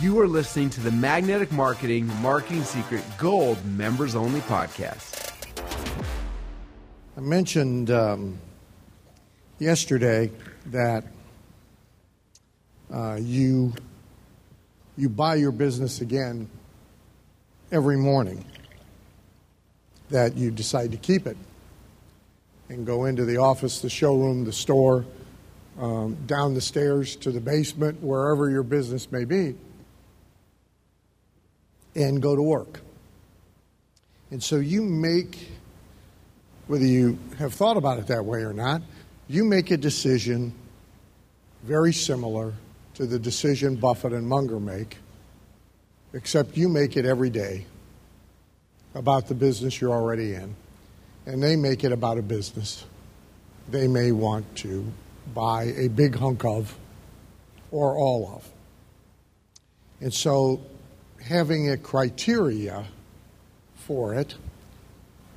You are listening to the Magnetic Marketing Marketing Secret Gold Members Only Podcast. I mentioned um, yesterday that uh, you you buy your business again every morning. That you decide to keep it and go into the office, the showroom, the store, um, down the stairs to the basement, wherever your business may be, and go to work. And so you make, whether you have thought about it that way or not, you make a decision very similar to the decision Buffett and Munger make, except you make it every day about the business you're already in, and they make it about a business they may want to buy a big hunk of or all of. And so having a criteria for it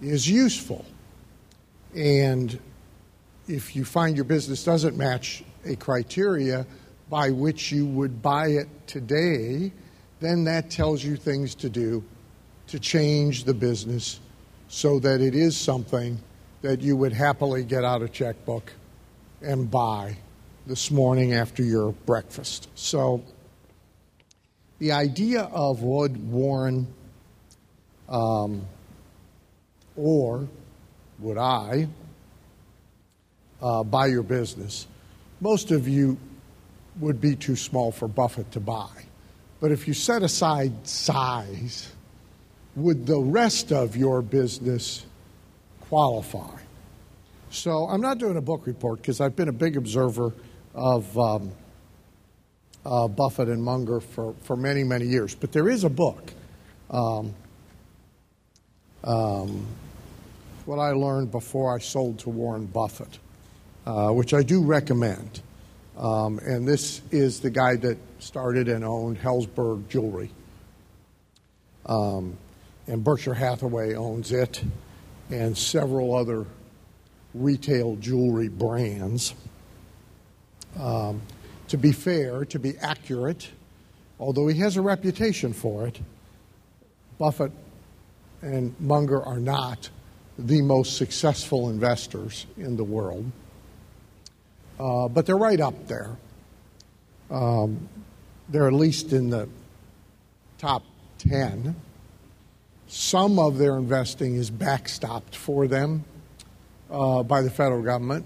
is useful. And if you find your business doesn't match a criteria by which you would buy it today, then that tells you things to do to change the business so that it is something that you would happily get out a checkbook and buy this morning after your breakfast. So, the idea of would Warren um, or would I uh, buy your business? Most of you would be too small for Buffett to buy. But if you set aside size, would the rest of your business qualify? So I'm not doing a book report because I've been a big observer of um, uh, Buffett and Munger for, for many, many years. But there is a book. Um, um, what I learned before I sold to Warren Buffett, uh, which I do recommend. Um, and this is the guy that started and owned Helzberg Jewelry. Um, and Berkshire Hathaway owns it, and several other retail jewelry brands. Um, to be fair, to be accurate, although he has a reputation for it, Buffett and Munger are not the most successful investors in the world. Uh, but they're right up there. Um, they're at least in the top 10. Some of their investing is backstopped for them uh, by the federal government.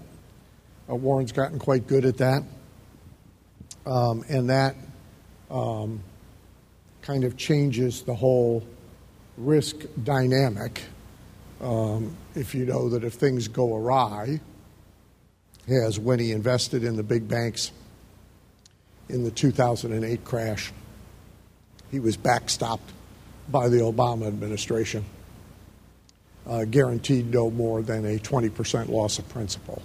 Uh, Warren's gotten quite good at that. Um, and that um, kind of changes the whole risk dynamic. Um, if you know that if things go awry, as when he invested in the big banks in the 2008 crash, he was backstopped by the Obama administration, uh, guaranteed no more than a 20% loss of principal.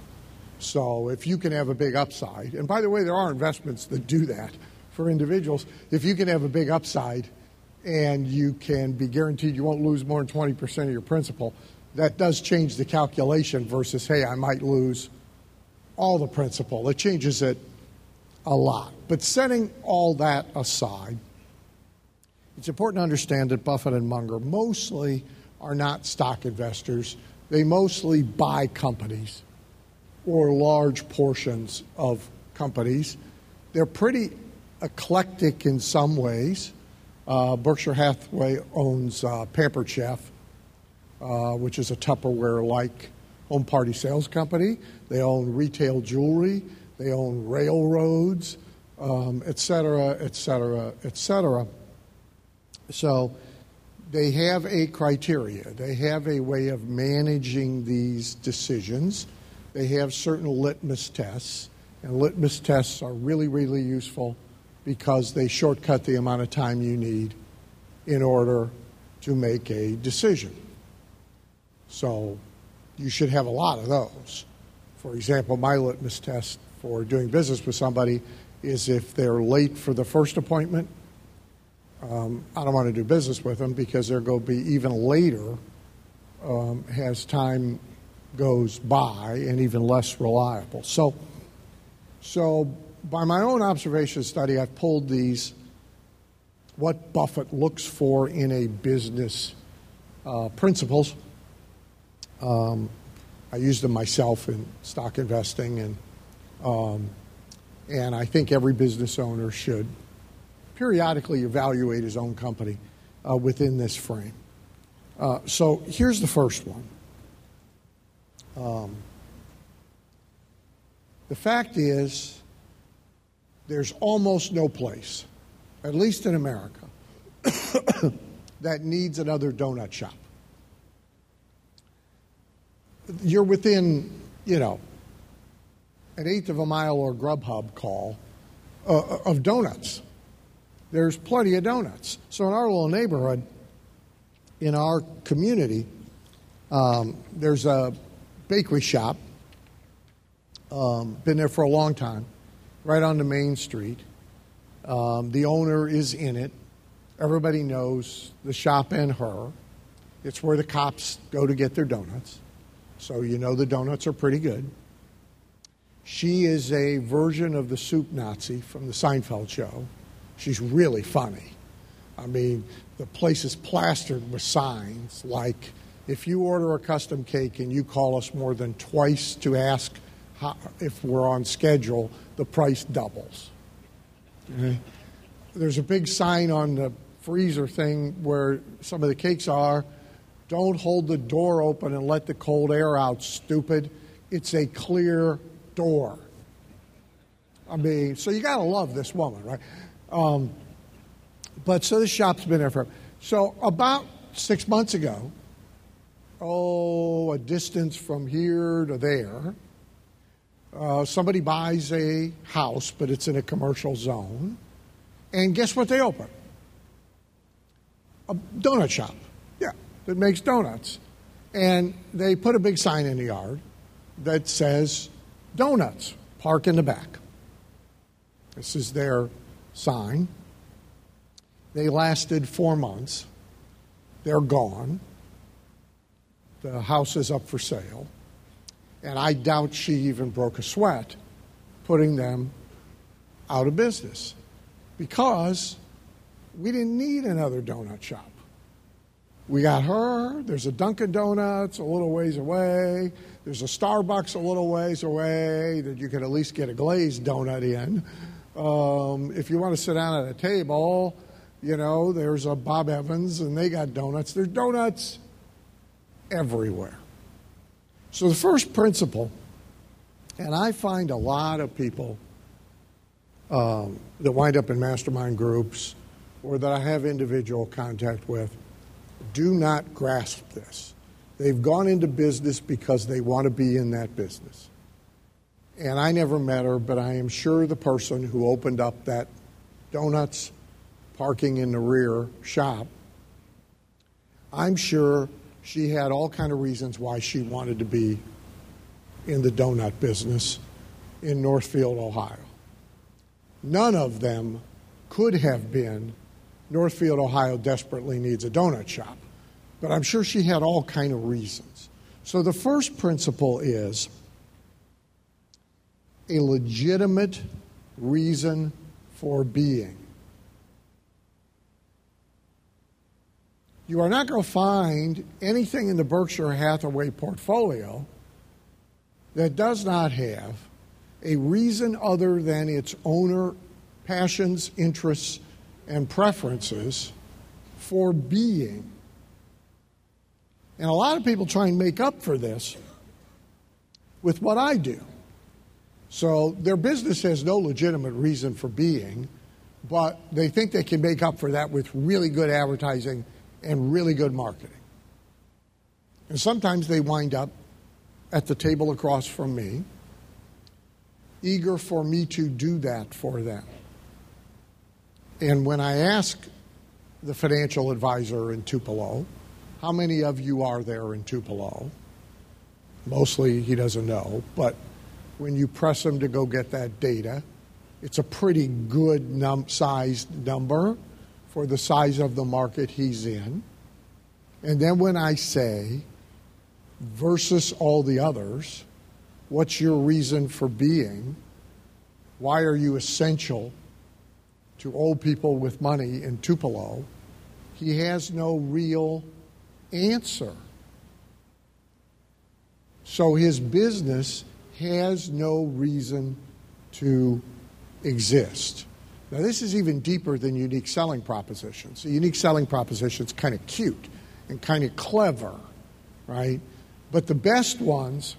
So if you can have a big upside, and by the way, there are investments that do that for individuals. If you can have a big upside and you can be guaranteed you won't lose more than 20% of your principal, that does change the calculation versus, hey, I might lose all the principal. It changes it a lot. But setting all that aside, it's important to understand that Buffett and Munger mostly are not stock investors. They mostly buy companies or large portions of companies. They're pretty eclectic in some ways. Uh, Berkshire Hathaway owns uh, Pampered Chef, uh, which is a Tupperware like home party sales company. They own retail jewelry. They own railroads, um, et cetera, et cetera, et cetera. So they have a criteria, they have a way of managing these decisions. They have certain litmus tests, and litmus tests are really, really useful because they shortcut the amount of time you need in order to make a decision. So you should have a lot of those. For example, my litmus test for doing business with somebody is if they're late for the first appointment, um, I don't want to do business with them because they're going to be even later um, as time goes by and even less reliable. So, so by my own observation study, I've pulled these what Buffett looks for in a business uh, principles. Um, I use them myself in stock investing, and um, and I think every business owner should periodically evaluate his own company uh, within this frame. Uh, so here's the first one. Um, the fact is, there's almost no place, at least in America, that needs another donut shop. You're within, you know, an eighth of a mile or Grubhub call uh, of donuts. There's plenty of donuts. So in our little neighborhood, in our community, um, there's a bakery shop. Um, been there for a long time, right on the main street. Um, the owner is in it. Everybody knows the shop and her. It's where the cops go to get their donuts. So you know the donuts are pretty good. She is a version of the soup Nazi from the Seinfeld show. She's really funny. I mean, the place is plastered with signs like if you order a custom cake and you call us more than twice to ask how, if we're on schedule, the price doubles. Okay? There's a big sign on the freezer thing where some of the cakes are. Don't hold the door open and let the cold air out, stupid. It's a clear door. I mean, so you got to love this woman, right? Um, but so the shop's been there for. So about six months ago, oh, a distance from here to there, uh, somebody buys a house, but it's in a commercial zone, and guess what they open? A donut shop. Yeah, that makes donuts. And they put a big sign in the yard that says donuts, park in the back. This is their sign. They lasted four months. They're gone. The house is up for sale. And I doubt she even broke a sweat putting them out of business because we didn't need another donut shop. We got her. There's a Dunkin' Donuts a little ways away. There's a Starbucks a little ways away that you could at least get a glazed donut in. Um, if you want to sit down at a table, you know, there's a Bob Evans and they got donuts. There's donuts everywhere. So the first principle, and I find a lot of people um, that wind up in mastermind groups or that I have individual contact with do not grasp this. They've gone into business because they want to be in that business and I never met her, but I am sure the person who opened up that donuts parking in the rear shop, I'm sure she had all kind of reasons why she wanted to be in the donut business in Northfield, Ohio. None of them could have been Northfield, Ohio desperately needs a donut shop. But I'm sure she had all kind of reasons. So the first principle is a legitimate reason for being. You are not going to find anything in the Berkshire Hathaway portfolio that does not have a reason other than its owner passions, interests, and preferences for being. And a lot of people try and make up for this with what I do. So their business has no legitimate reason for being, but they think they can make up for that with really good advertising and really good marketing. And sometimes they wind up at the table across from me, eager for me to do that for them. And when I ask the financial advisor in Tupelo, how many of you are there in Tupelo? Mostly he doesn't know, but when you press him to go get that data. It's a pretty good num- sized number for the size of the market he's in. And then when I say, versus all the others, what's your reason for being? Why are you essential to old people with money in Tupelo, he has no real answer. So his business has no reason to exist. Now, this is even deeper than unique selling propositions. A unique selling proposition is kind of cute and kind of clever, right? But the best ones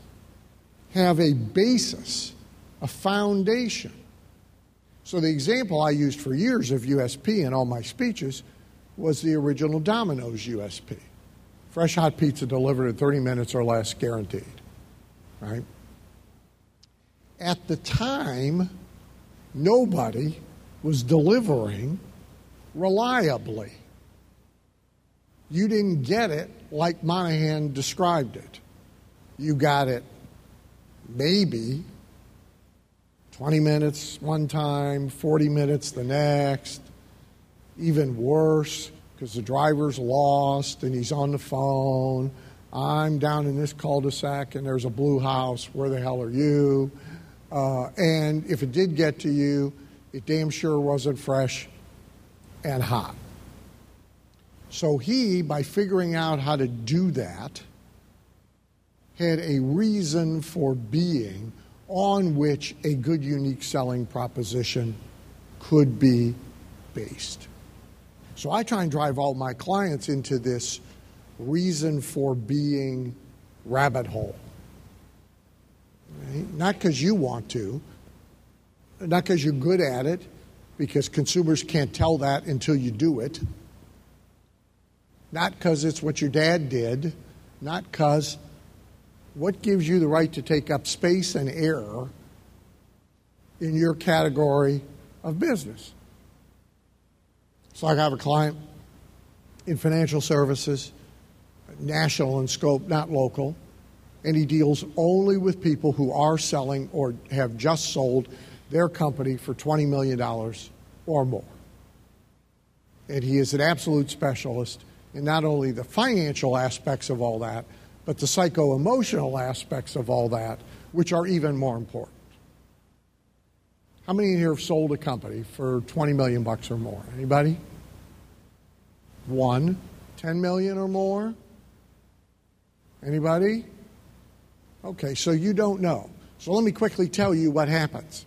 have a basis, a foundation. So, the example I used for years of USP in all my speeches was the original Domino's USP fresh hot pizza delivered in 30 minutes or less, guaranteed, right? At the time, nobody was delivering reliably. You didn't get it like Monaghan described it. You got it maybe 20 minutes one time, 40 minutes the next, even worse because the driver's lost and he's on the phone. I'm down in this cul de sac and there's a blue house. Where the hell are you? Uh, and if it did get to you, it damn sure wasn't fresh and hot. So he, by figuring out how to do that, had a reason for being on which a good unique selling proposition could be based. So I try and drive all my clients into this reason for being rabbit hole. Right? Not because you want to, not because you're good at it, because consumers can't tell that until you do it. Not because it's what your dad did, not because what gives you the right to take up space and air in your category of business. So I have a client in financial services, national in scope, not local, and he deals only with people who are selling or have just sold their company for $20 million or more. And he is an absolute specialist in not only the financial aspects of all that, but the psycho emotional aspects of all that, which are even more important. How many here have sold a company for 20 million bucks or more? Anybody? One. 10 million or more? Anybody? Okay, so you don't know. So let me quickly tell you what happens.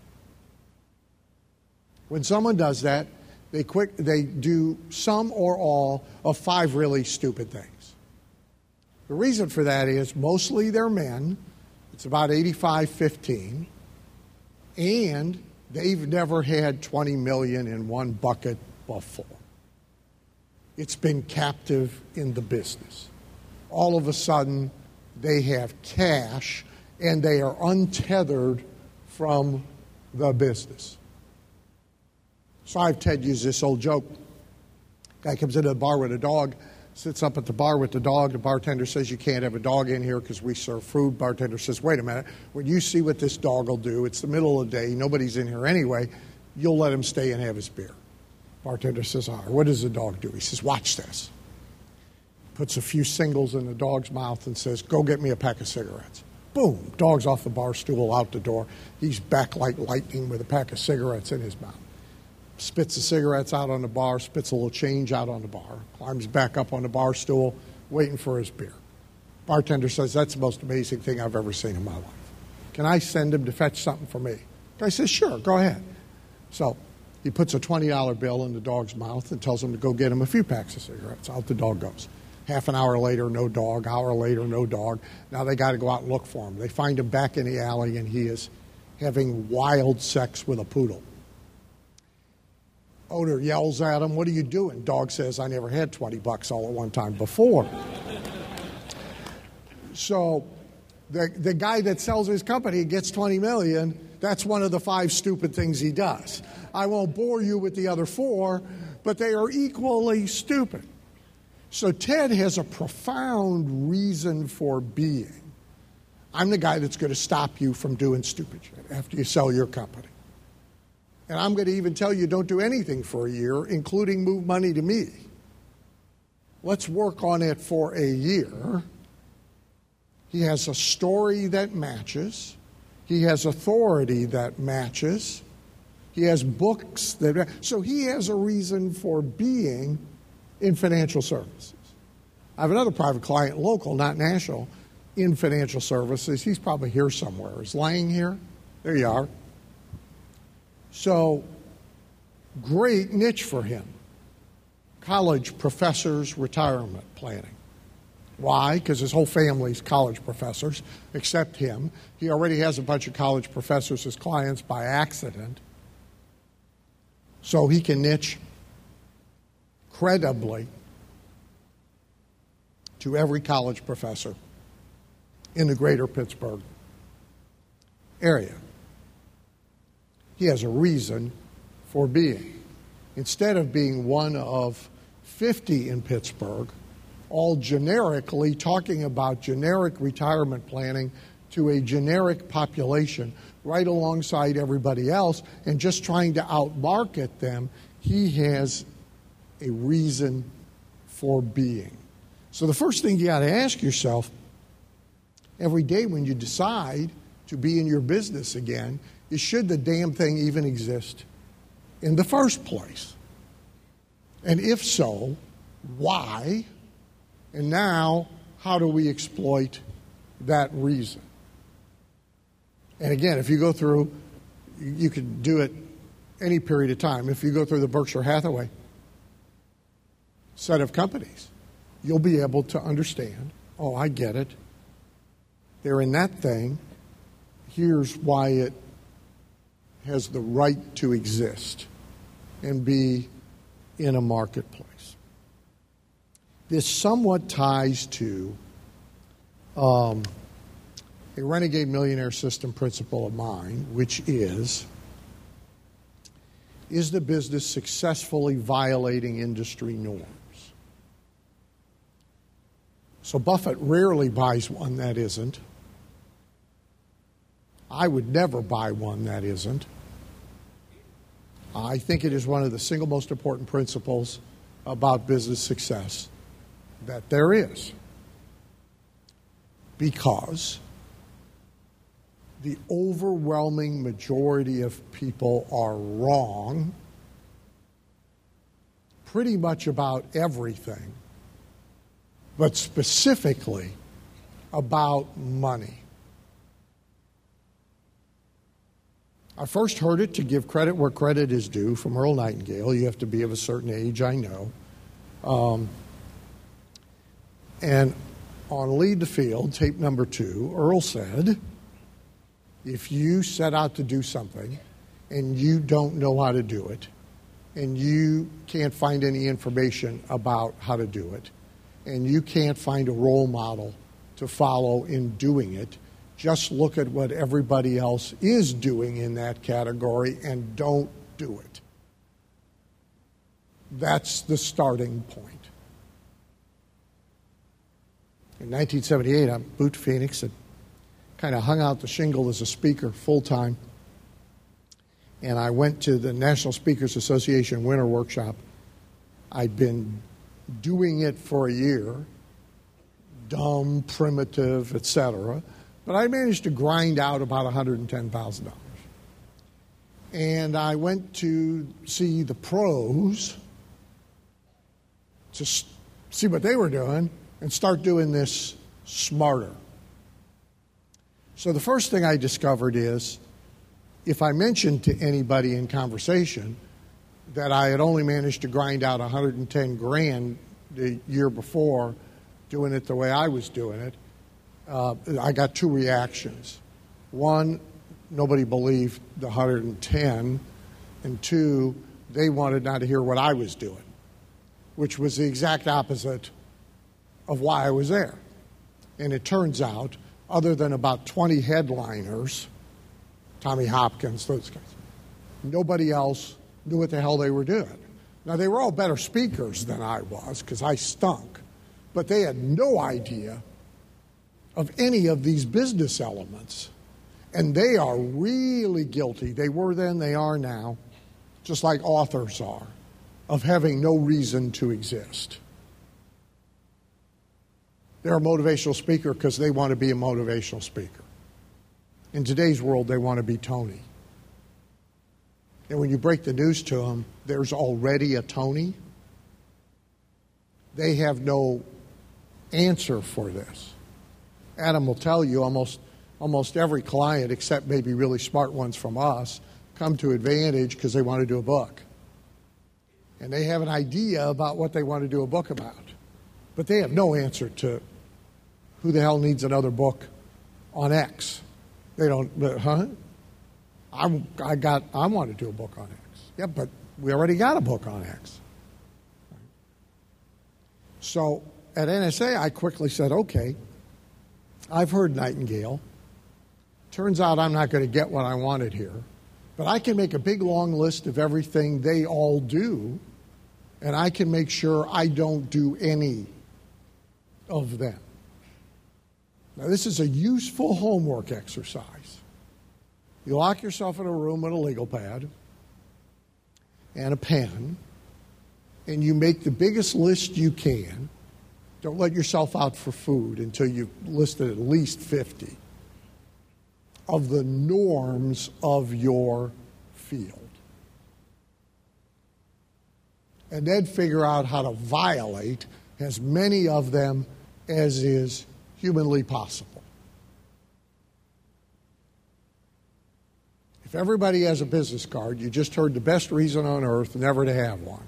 When someone does that, they quick they do some or all of five really stupid things. The reason for that is mostly they're men. It's about 85 15 and they've never had 20 million in one bucket before. It's been captive in the business. All of a sudden, they have cash and they are untethered from the business. So I've Ted use this old joke. Guy comes into the bar with a dog, sits up at the bar with the dog. The bartender says, You can't have a dog in here because we serve food. Bartender says, Wait a minute. When you see what this dog will do, it's the middle of the day, nobody's in here anyway, you'll let him stay and have his beer. Bartender says, All right, what does the dog do? He says, Watch this. Puts a few singles in the dog's mouth and says, Go get me a pack of cigarettes. Boom, dog's off the bar stool, out the door. He's back like lightning with a pack of cigarettes in his mouth spits the cigarettes out on the bar, spits a little change out on the bar, climbs back up on the bar stool, waiting for his beer. Bartender says, That's the most amazing thing I've ever seen in my life. Can I send him to fetch something for me? Guy says, Sure, go ahead. So he puts a $20 bill in the dog's mouth and tells him to go get him a few packs of cigarettes. Out the dog goes. Half an hour later, no dog. Hour later, no dog. Now they got to go out and look for him. They find him back in the alley, and he is having wild sex with a poodle. Owner yells at him, What are you doing? Dog says, I never had 20 bucks all at one time before. so the, the guy that sells his company gets 20 million. That's one of the five stupid things he does. I won't bore you with the other four, but they are equally stupid. So Ted has a profound reason for being. I'm the guy that's going to stop you from doing stupid shit after you sell your company. And I'm going to even tell you don't do anything for a year, including move money to me. Let's work on it for a year. He has a story that matches, he has authority that matches, He has books that. So he has a reason for being in financial services. I have another private client, local, not national, in financial services. He's probably here somewhere. Is Lang here? There you are. So, great niche for him. College professors' retirement planning. Why? Because his whole family's college professors, except him. He already has a bunch of college professors as clients by accident. So he can niche credibly to every college professor in the greater Pittsburgh area. He has a reason for being. Instead of being one of 50 in Pittsburgh, all generically talking about generic retirement planning to a generic population right alongside everybody else and just trying to outmarket them, he has a reason for being. So the first thing you got to ask yourself every day when you decide to be in your business again is should the damn thing even exist in the first place? And if so, why? And now, how do we exploit that reason? And again, if you go through, you could do it any period of time. If you go through the Berkshire Hathaway set of companies, you'll be able to understand oh, I get it. They're in that thing. Here's why it has the right to exist and be in a marketplace. This somewhat ties to um, a renegade millionaire system principle of mine, which is is the business successfully violating industry norms? So Buffett rarely buys one that isn't. I would never buy one that isn't. I think it is one of the single most important principles about business success that there is. Because the overwhelming majority of people are wrong pretty much about everything but specifically about money. I first heard it to give credit where credit is due from Earl Nightingale. You have to be of a certain age, I know. Um, and on Lead the Field, tape number two, Earl said, if you set out to do something and you don't know how to do it, and you can't find any information about how to do it, and you can't find a role model to follow in doing it, just look at what everybody else is doing in that category and don't do it. That's the starting point. In 1978, I to Phoenix and kind of hung out the shingle as a speaker full time. And I went to the National Speakers Association Winter Workshop. I'd been doing it for a year, dumb, primitive, etc. But I managed to grind out about $110,000. And I went to see the pros to see what they were doing and start doing this smarter. So the first thing I discovered is if I mentioned to anybody in conversation that I had only managed to grind out 110 grand the year before, doing it the way I was doing it, uh, I got two reactions. One, nobody believed the 110, and two, they wanted not to hear what I was doing, which was the exact opposite of why I was there. And it turns out, other than about 20 headliners, Tommy Hopkins, those guys, nobody else knew what the hell they were doing. Now, they were all better speakers than I was because I stunk, but they had no idea of any of these business elements. And they are really guilty. They were then, they are now, just like authors are, of having no reason to exist. They're a motivational speaker because they want to be a motivational speaker. In today's world, they want to be Tony. And when you break the news to them, there's already a Tony. They have no answer for this. Adam will tell you almost almost every client, except maybe really smart ones from us, come to Advantage because they want to do a book. And they have an idea about what they want to do a book about. But they have no answer to who the hell needs another book on X. They don't, huh? I, I got, I want to do a book on X. Yeah, but we already got a book on X. So at NSA, I quickly said, okay, I've heard Nightingale. Turns out I'm not going to get what I wanted here. But I can make a big long list of everything they all do, and I can make sure I don't do any of them. Now, this is a useful homework exercise. You lock yourself in a room with a legal pad and a pen, and you make the biggest list you can. Don't let yourself out for food until you've listed at least 50 of the norms of your field. And then figure out how to violate as many of them as is humanly possible. If everybody has a business card, you just heard the best reason on earth never to have one.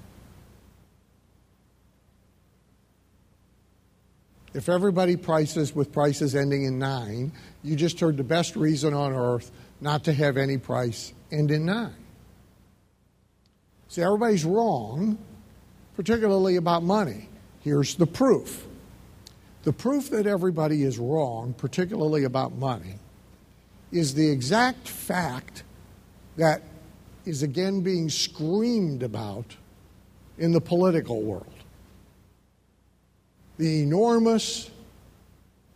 If everybody prices with prices ending in nine, you just heard the best reason on earth not to have any price end in nine. See, everybody's wrong, particularly about money. Here's the proof. The proof that everybody is wrong, particularly about money, is the exact fact that is again being screamed about in the political world. The enormous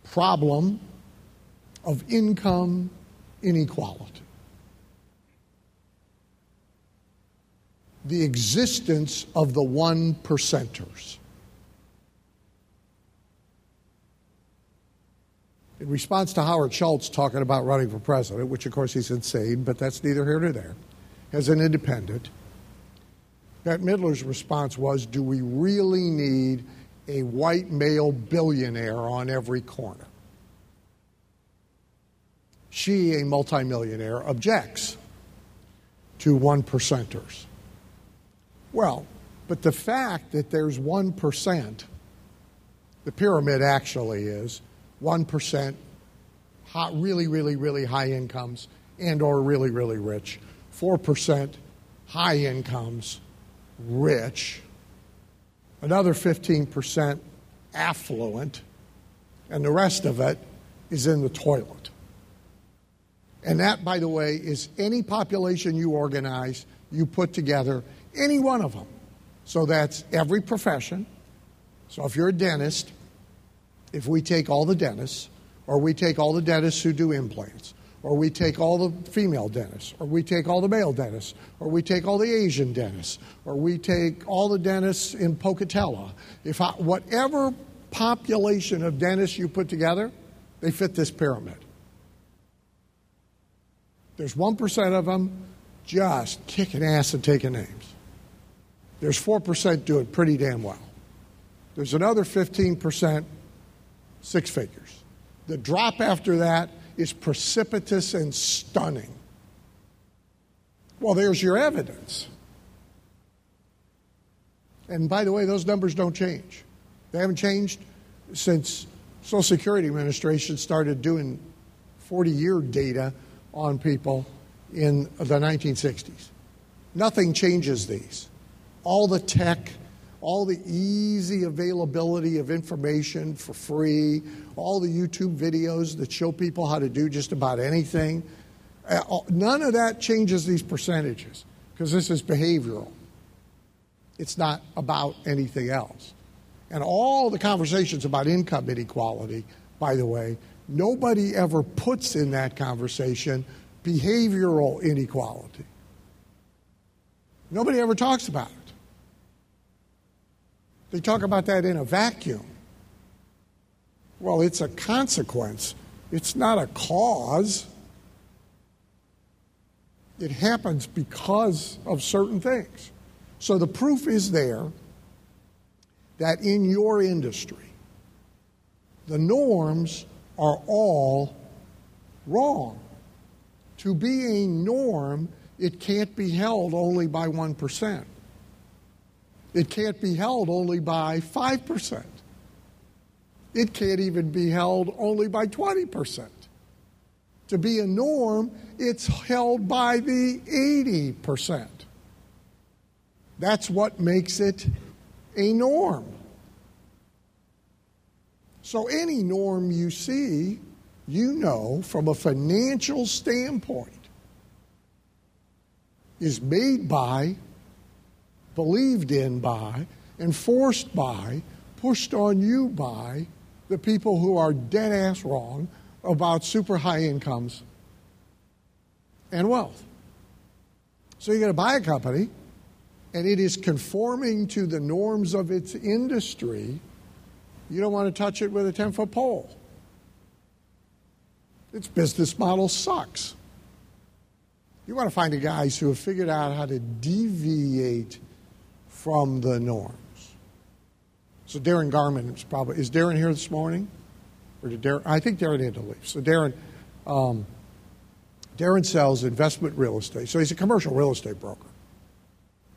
problem of income inequality. The existence of the one percenters. in response to Howard Schultz talking about running for president, which of course he's insane, but that's neither here nor there, as an independent, Bette Midler's response was Do we really need a white male billionaire on every corner? She, a multimillionaire, objects to one percenters. Well, but the fact that there's 1%, the pyramid actually is, 1% hot, really, really, really high incomes and or really, really rich. 4% high incomes, rich. Another 15% affluent. And the rest of it is in the toilet. And that, by the way, is any population you organize, you put together, any one of them. So that's every profession. So if you're a dentist, if we take all the dentists, or we take all the dentists who do implants, or we take all the female dentists, or we take all the male dentists, or we take all the Asian dentists, or we take all the dentists in Pocatello. If I, whatever population of dentists you put together, they fit this pyramid. There's 1% of them just kicking ass and taking names. There's 4% doing pretty damn well. There's another 15% six figures. The drop after that is precipitous and stunning. Well, there's your evidence. And by the way, those numbers don't change. They haven't changed since Social Security Administration started doing 40 year data on people in the 1960s. Nothing changes these. All the tech, all the easy availability of information for free, all the YouTube videos that show people how to do just about anything. Uh, none of that changes these percentages because this is behavioral. It's not about anything else. And all the conversations about income inequality, by the way, nobody ever puts in that conversation behavioral inequality. Nobody ever talks about it. They talk about that in a vacuum. Well, it's a consequence, it's not a cause. It happens because of certain things. So the proof is there that in your industry, the norms are all wrong. To be a norm, it can't be held only by 1%. It can't be held only by 5%. It can't even be held only by 20%. To be a norm, it's held by the 80%. That's what makes it a norm. So, any norm you see, you know from a financial standpoint, is made by, believed in by, enforced by, pushed on you by the people who are dead ass wrong about super high incomes and wealth. So you're going to buy a company, and it is conforming to the norms of its industry. You don't want to touch it with a 10 foot pole. Its business model sucks. You want to find the guys who have figured out how to deviate from the norms. So Darren Garman is probably is Darren here this morning, or did Darren? I think Darren had to leave. So Darren, um, Darren sells investment real estate. So he's a commercial real estate broker,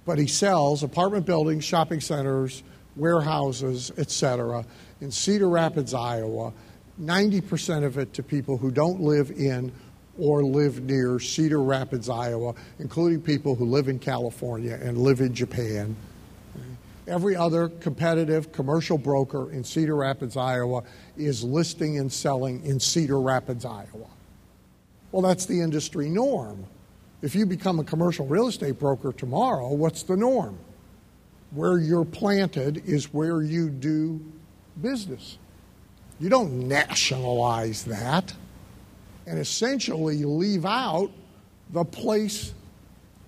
but he sells apartment buildings, shopping centers, warehouses, etc. in Cedar Rapids, Iowa. Ninety percent of it to people who don't live in or live near Cedar Rapids, Iowa, including people who live in California and live in Japan. Every other competitive commercial broker in Cedar Rapids, Iowa is listing and selling in Cedar Rapids, Iowa. Well, that's the industry norm. If you become a commercial real estate broker tomorrow, what's the norm? Where you're planted is where you do business. You don't nationalize that and essentially leave out the place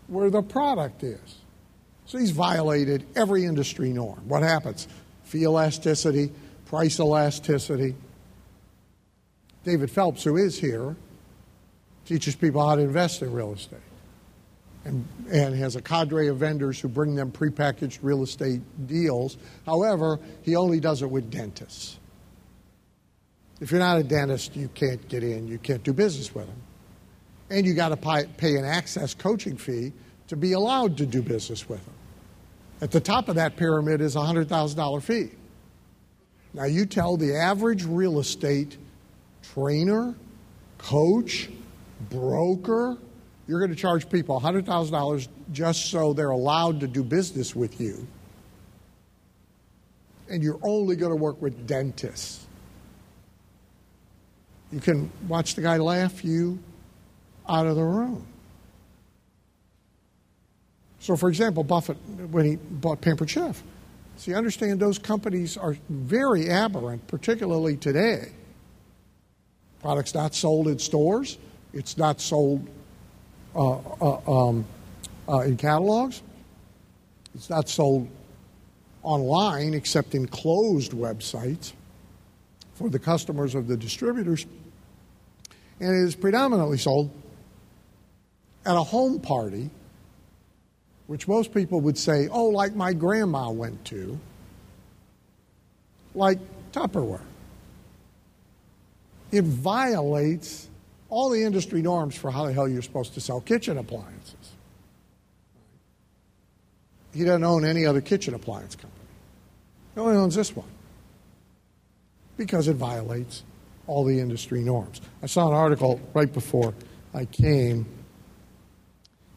where the product is. So he's violated every industry norm. What happens? Fee elasticity, price elasticity. David Phelps, who is here, teaches people how to invest in real estate and, and has a cadre of vendors who bring them prepackaged real estate deals. However, he only does it with dentists. If you're not a dentist, you can't get in, you can't do business with them. And you got to pay an access coaching fee to be allowed to do business with them. At the top of that pyramid is a $100,000 fee. Now, you tell the average real estate trainer, coach, broker, you're going to charge people $100,000 just so they're allowed to do business with you. And you're only going to work with dentists. You can watch the guy laugh you out of the room. So, for example, Buffett, when he bought Pampered Chef, see, understand those companies are very aberrant, particularly today. Products not sold in stores, it's not sold uh, uh, um, uh, in catalogs, it's not sold online except in closed websites for the customers of the distributors, and it is predominantly sold at a home party, which most people would say, oh, like my grandma went to, like Tupperware. It violates all the industry norms for how the hell you're supposed to sell kitchen appliances. He doesn't own any other kitchen appliance company. He only owns this one because it violates all the industry norms. I saw an article right before I came.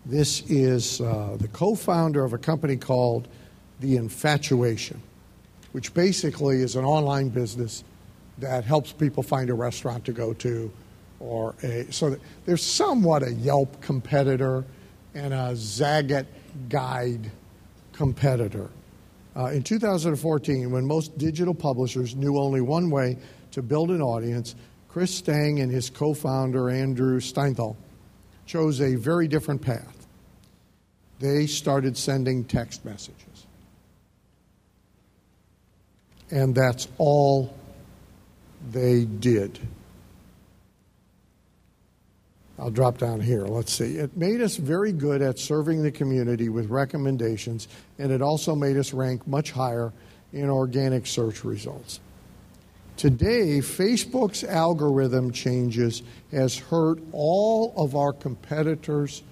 This is uh, the co founder of a company called The Infatuation, which basically is an online business that helps people find a restaurant to go to or a so there's somewhat a Yelp competitor and a Zagat guide competitor. Uh, in 2014, when most digital publishers knew only one way to build an audience, Chris Stang and his co founder, Andrew Steinthal, chose a very different path. They started sending text messages. And that's all they did. I'll drop down here. Let's see. It made us very good at serving the community with recommendations, and it also made us rank much higher in organic search results. Today, Facebook's algorithm changes has hurt all of our competitors'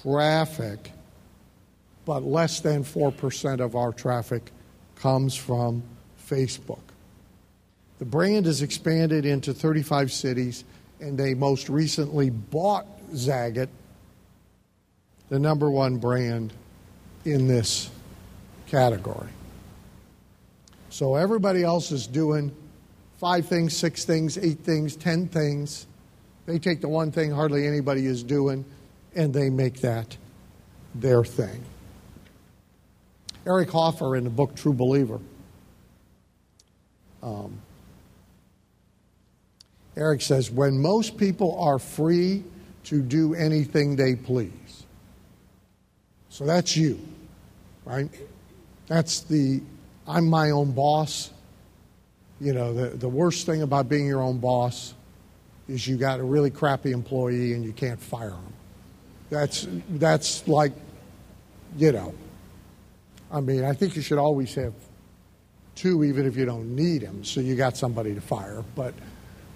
traffic, but less than 4% of our traffic comes from Facebook. The brand has expanded into 35 cities, and they most recently bought Zagat, the number one brand in this category. So everybody else is doing five things, six things, eight things, ten things. They take the one thing hardly anybody is doing and they make that their thing. Eric Hoffer in the book True Believer. Um, Eric says, when most people are free to do anything they please. So that's you, right? That's the, I'm my own boss. You know, the, the worst thing about being your own boss is you got a really crappy employee and you can't fire them. That's, that's like, you know, I mean, I think you should always have two, even if you don't need them, so you got somebody to fire. But,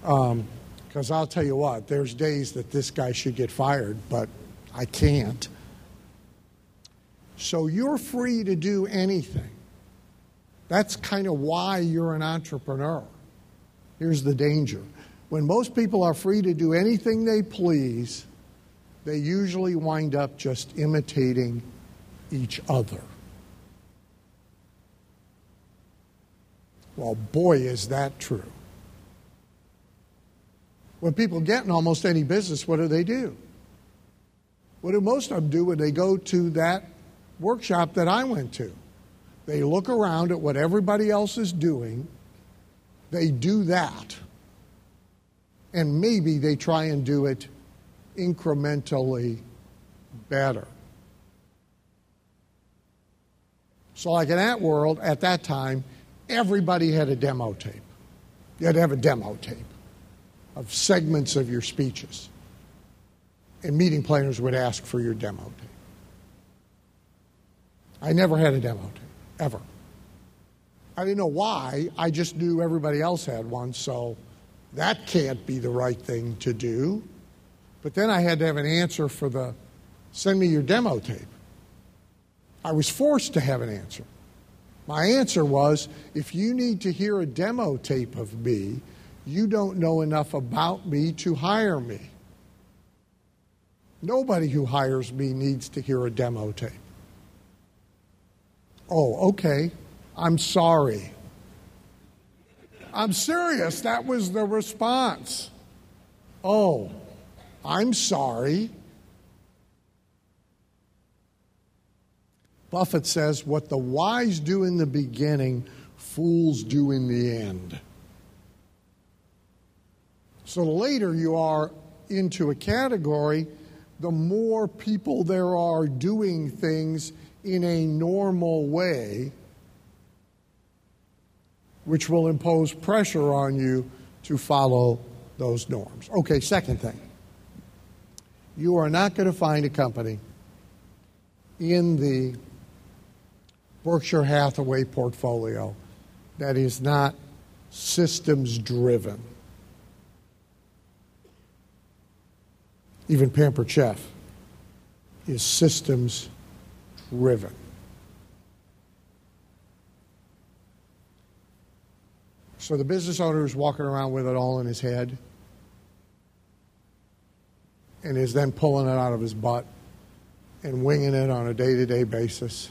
because um, I'll tell you what, there's days that this guy should get fired, but I can't. So you're free to do anything. That's kind of why you're an entrepreneur. Here's the danger. When most people are free to do anything they please, they usually wind up just imitating each other. Well, boy, is that true. When people get in almost any business, what do they do? What do most of them do when they go to that workshop that I went to? They look around at what everybody else is doing, they do that, and maybe they try and do it incrementally better. So, like in that world, at that time, everybody had a demo tape. You had to have a demo tape of segments of your speeches. And meeting planners would ask for your demo tape. I never had a demo tape, ever. I didn't know why, I just knew everybody else had one, so that can't be the right thing to do. But then I had to have an answer for the send me your demo tape. I was forced to have an answer. My answer was if you need to hear a demo tape of me, you don't know enough about me to hire me. Nobody who hires me needs to hear a demo tape. Oh, okay. I'm sorry. I'm serious. That was the response. Oh, I'm sorry. Buffett says, What the wise do in the beginning, fools do in the end. So the later you are into a category, the more people there are doing things in a normal way, which will impose pressure on you to follow those norms. Okay, second thing you are not going to find a company in the Berkshire Hathaway portfolio that is not systems driven. Even Pampered Chef is systems driven. So the business owner is walking around with it all in his head and is then pulling it out of his butt and winging it on a day to day basis.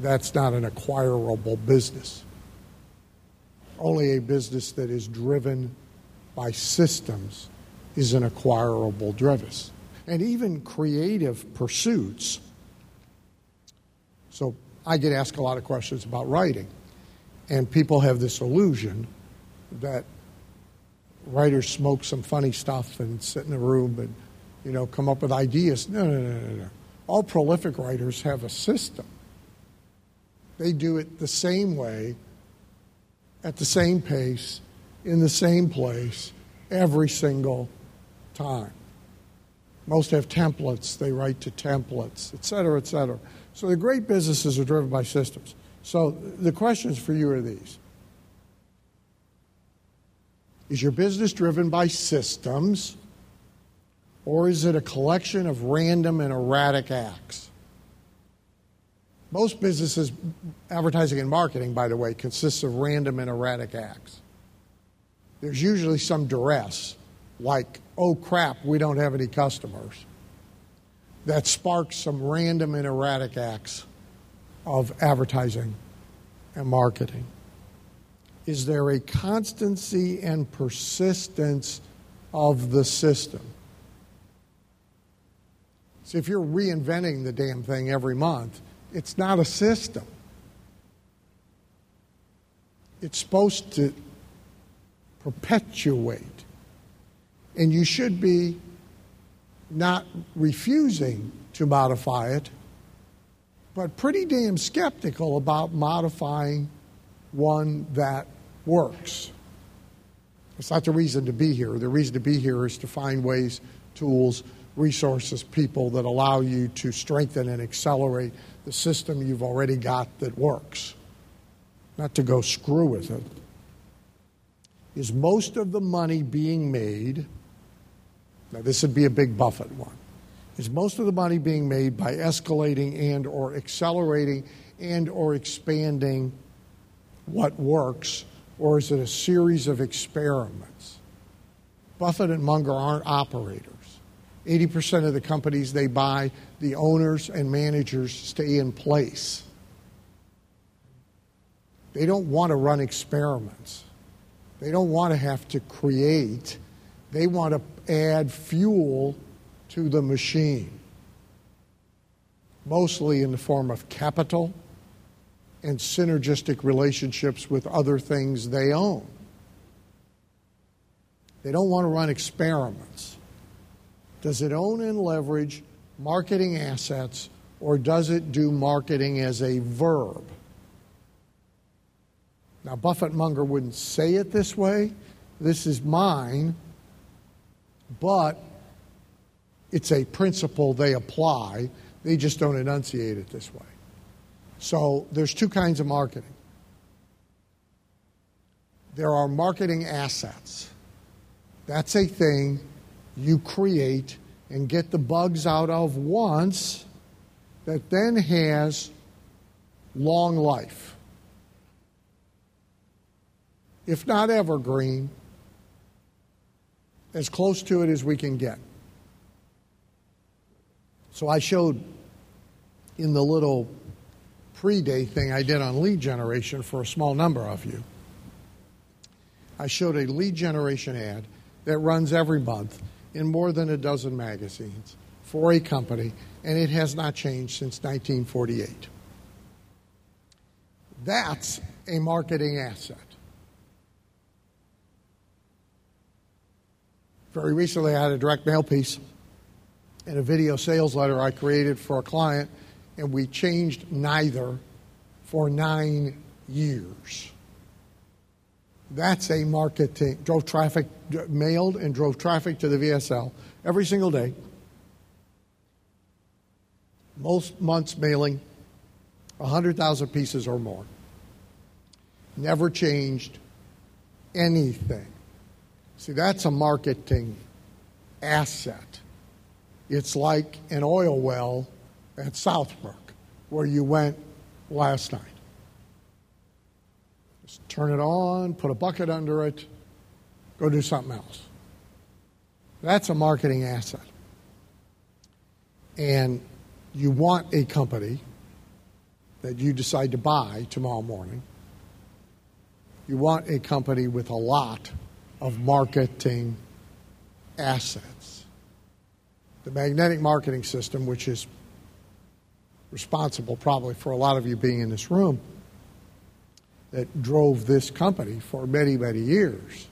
That's not an acquirable business. Only a business that is driven by systems is an acquirable drivis. And even creative pursuits. So I get asked a lot of questions about writing. And people have this illusion that writers smoke some funny stuff and sit in a room and, you know, come up with ideas. No, no, no, no, no. All prolific writers have a system. They do it the same way, at the same pace, in the same place, every single time. Most have templates, they write to templates, et cetera, et cetera. So the great businesses are driven by systems. So the questions for you are these Is your business driven by systems, or is it a collection of random and erratic acts? Most businesses, advertising and marketing, by the way, consists of random and erratic acts. There's usually some duress, like, oh crap, we don't have any customers, that sparks some random and erratic acts of advertising and marketing. Is there a constancy and persistence of the system? See, if you're reinventing the damn thing every month, it's not a system. It's supposed to perpetuate. And you should be not refusing to modify it, but pretty damn skeptical about modifying one that works. It's not the reason to be here. The reason to be here is to find ways, tools, resources, people that allow you to strengthen and accelerate the system you've already got that works, not to go screw with it. Is most of the money being made? Now, this would be a big Buffett one. Is most of the money being made by escalating and or accelerating and or expanding what works, or is it a series of experiments? Buffett and Munger aren't operators. 80% of the companies they buy, the owners and managers stay in place. They don't want to run experiments. They don't want to have to create. They want to add fuel to the machine, mostly in the form of capital and synergistic relationships with other things they own. They don't want to run experiments. Does it own and leverage marketing assets or does it do marketing as a verb? Now, Buffett Munger wouldn't say it this way. This is mine, but it's a principle they apply. They just don't enunciate it this way. So there's two kinds of marketing. There are marketing assets. That's a thing you create and get the bugs out of once that then has long life. If not evergreen, as close to it as we can get. So I showed in the little pre day thing I did on lead generation for a small number of you. I showed a lead generation ad that runs every month in more than a dozen magazines for a company, and it has not changed since 1948. That's a marketing asset. Very recently, I had a direct mail piece and a video sales letter I created for a client, and we changed neither for nine years. That's a marketing, drove traffic, mailed and drove traffic to the VSL every single day. Most months mailing 100,000 pieces or more. Never changed anything. See, that's a marketing asset. It's like an oil well at Southbrook where you went last night. Just turn it on, put a bucket under it, go do something else. That's a marketing asset. And you want a company that you decide to buy tomorrow morning. You want a company with a lot of marketing assets. The magnetic marketing system, which is responsible probably for a lot of you being in this room, that drove this company for many, many years.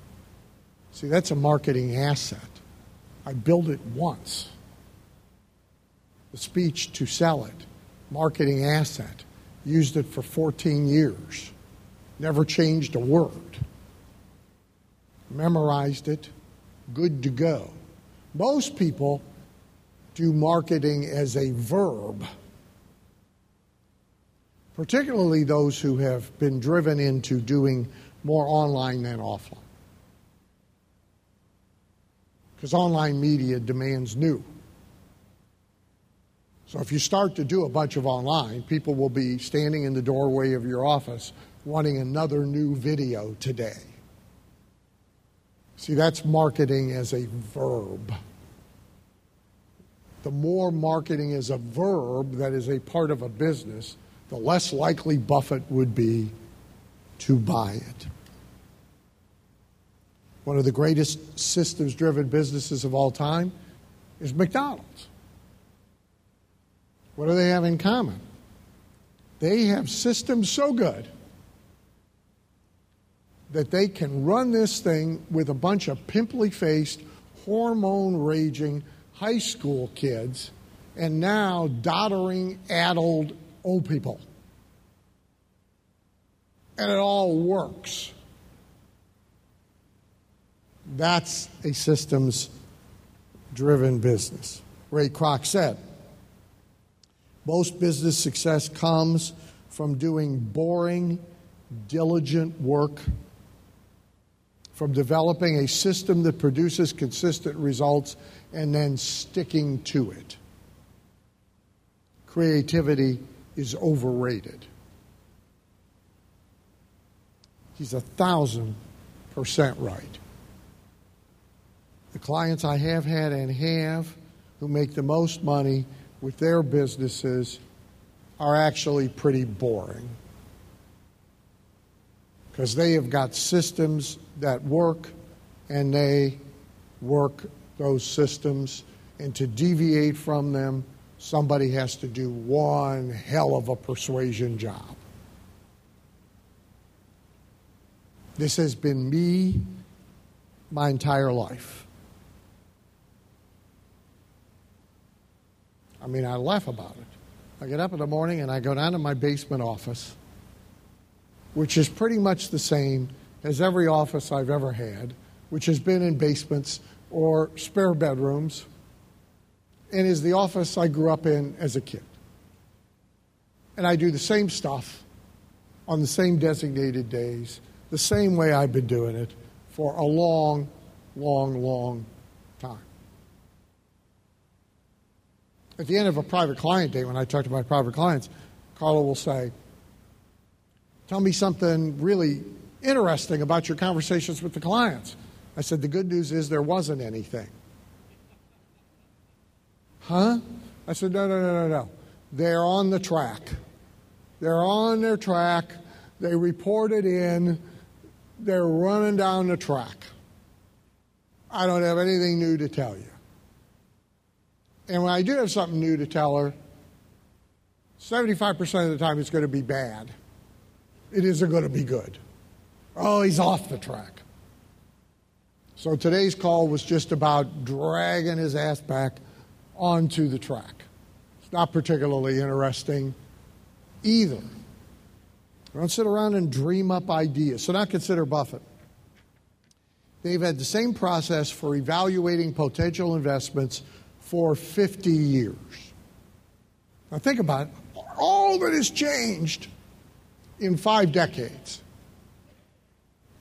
See, that's a marketing asset. I built it once. The speech to sell it, marketing asset. Used it for 14 years. Never changed a word. Memorized it. Good to go. Most people do marketing as a verb, particularly those who have been driven into doing more online than offline. Because online media demands new. So if you start to do a bunch of online, people will be standing in the doorway of your office wanting another new video today. See, that's marketing as a verb. The more marketing is a verb that is a part of a business, the less likely Buffett would be to buy it. One of the greatest systems driven businesses of all time is McDonald's. What do they have in common? They have systems so good that they can run this thing with a bunch of pimply faced, hormone raging high school kids and now doddering, addled old people. And it all works. That's a systems driven business. Ray Kroc said, most business success comes from doing boring, diligent work, from developing a system that produces consistent results and then sticking to it. Creativity is overrated. He's a thousand percent right. The clients I have had and have who make the most money with their businesses are actually pretty boring because they have got systems that work and they work those systems. And to deviate from them, somebody has to do one hell of a persuasion job. This has been me my entire life. I mean, I laugh about it. I get up in the morning and I go down to my basement office, which is pretty much the same as every office I've ever had, which has been in basements or spare bedrooms, and is the office I grew up in as a kid. And I do the same stuff on the same designated days, the same way I've been doing it for a long, long, long time. At the end of a private client day, when I talk to my private clients, Carla will say, Tell me something really interesting about your conversations with the clients. I said, The good news is there wasn't anything. Huh? I said, No, no, no, no, no. They're on the track. They're on their track. They reported in. They're running down the track. I don't have anything new to tell you. And when I do have something new to tell her, 75% of the time it's going to be bad. It isn't going to be good. Oh, he's off the track. So today's call was just about dragging his ass back onto the track. It's not particularly interesting either. Don't sit around and dream up ideas. So now consider Buffett. They've had the same process for evaluating potential investments for 50 years. Now, think about it. All that has changed in five decades.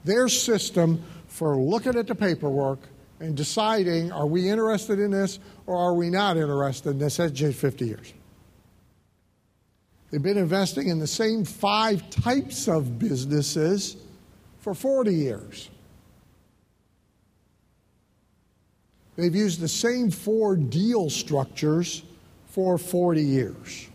Their system for looking at the paperwork and deciding are we interested in this or are we not interested in this changed 50 years. They've been investing in the same five types of businesses for 40 years. They've used the same four deal structures for 40 years.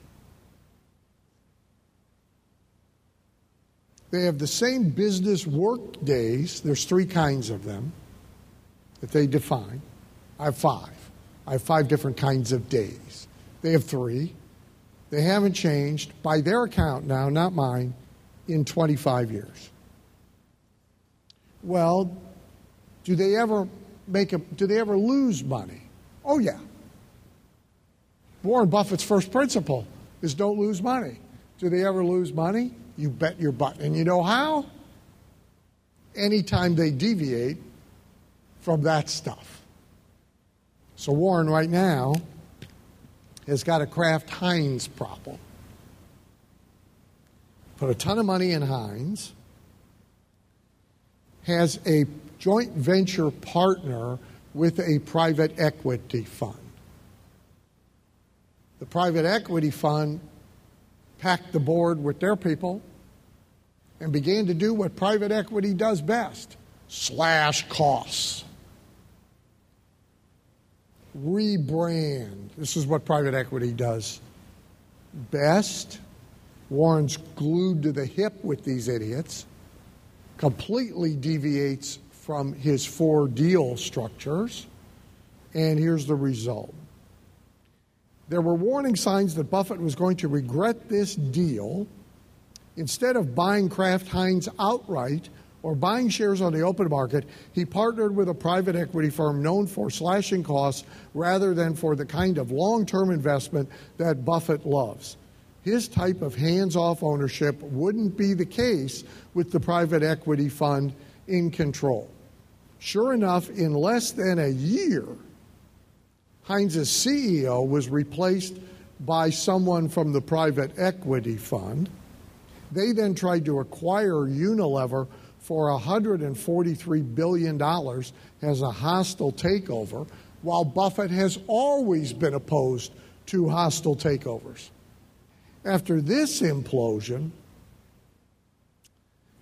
They have the same business work days. There's three kinds of them that they define. I have five. I have five different kinds of days. They have three. They haven't changed, by their account now, not mine, in 25 years. Well, do they ever make a, do they ever lose money? Oh, yeah. Warren Buffett's first principle is don't lose money. Do they ever lose money? You bet your butt. And you know how? Anytime they deviate from that stuff. So Warren, right now, has got a Kraft Heinz problem. Put a ton of money in Heinz, has a joint venture partner with a private equity fund. The private equity fund packed the board with their people and began to do what private equity does best slash costs. Rebrand. This is what private equity does best. Warren's glued to the hip with these idiots, completely deviates from his four deal structures, and here's the result. There were warning signs that Buffett was going to regret this deal. Instead of buying Kraft Heinz outright or buying shares on the open market, he partnered with a private equity firm known for slashing costs rather than for the kind of long term investment that Buffett loves. His type of hands off ownership wouldn't be the case with the private equity fund in control. Sure enough, in less than a year, Heinz's CEO was replaced by someone from the private equity fund. They then tried to acquire Unilever for $143 billion as a hostile takeover, while Buffett has always been opposed to hostile takeovers. After this implosion,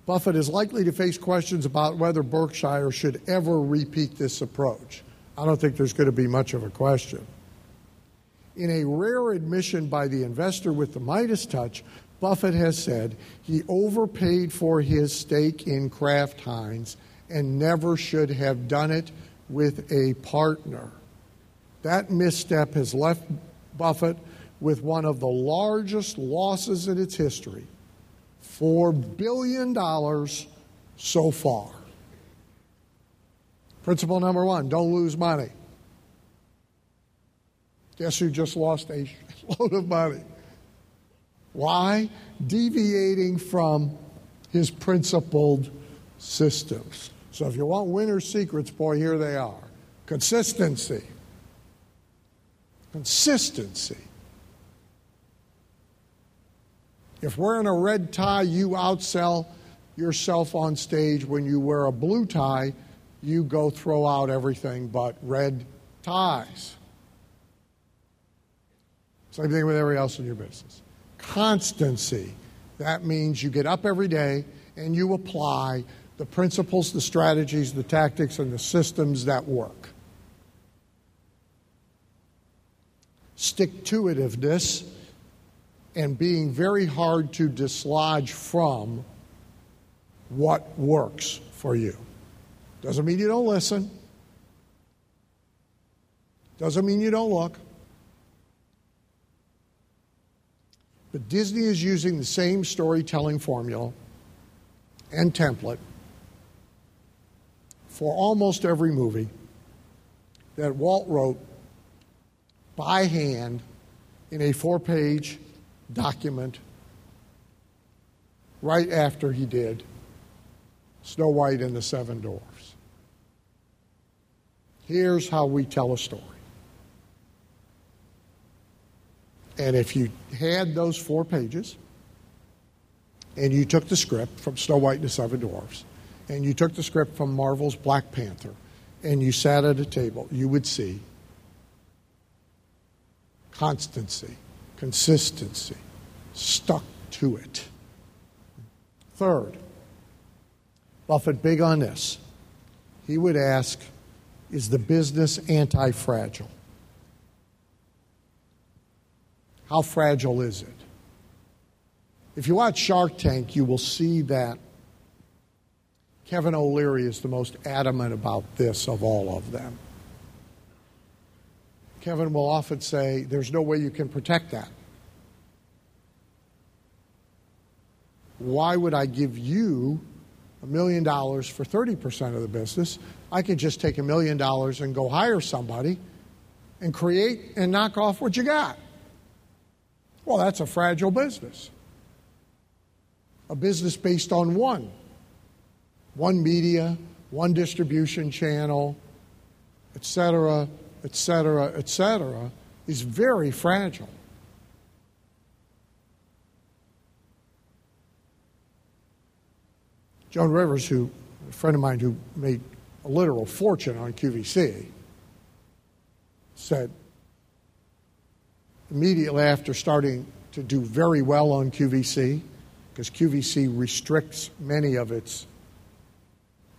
Buffett is likely to face questions about whether Berkshire should ever repeat this approach. I don't think there's going to be much of a question. In a rare admission by the investor with the Midas touch, Buffett has said he overpaid for his stake in Kraft Heinz and never should have done it with a partner. That misstep has left Buffett with one of the largest losses in its history $4 billion so far. Principle number one don't lose money. Guess who just lost a load of money? Why? Deviating from his principled systems. So if you want winner's secrets, boy, here they are consistency. Consistency. If wearing a red tie, you outsell yourself on stage. When you wear a blue tie, you go throw out everything but red ties. Same thing with everybody else in your business. Constancy. That means you get up every day and you apply the principles, the strategies, the tactics, and the systems that work. Stick to itiveness and being very hard to dislodge from what works for you. Doesn't mean you don't listen. Doesn't mean you don't look. But Disney is using the same storytelling formula and template for almost every movie that Walt wrote by hand in a four page document right after he did Snow White and the Seven Dwarfs. Here's how we tell a story. And if you had those four pages, and you took the script from Snow White and the Seven Dwarfs, and you took the script from Marvel's Black Panther, and you sat at a table, you would see constancy, consistency, stuck to it. Third, Buffett, big on this, he would ask, Is the business anti fragile? How fragile is it? If you watch Shark Tank, you will see that Kevin O'Leary is the most adamant about this of all of them. Kevin will often say, There's no way you can protect that. Why would I give you a million dollars for 30% of the business? I could just take a million dollars and go hire somebody and create and knock off what you got. Well, that's a fragile business. A business based on one one media, one distribution channel, etc., etc., etc., is very fragile. Joan Rivers, who a friend of mine who made a literal fortune on QVC, said immediately after starting to do very well on QVC, because QVC restricts many of its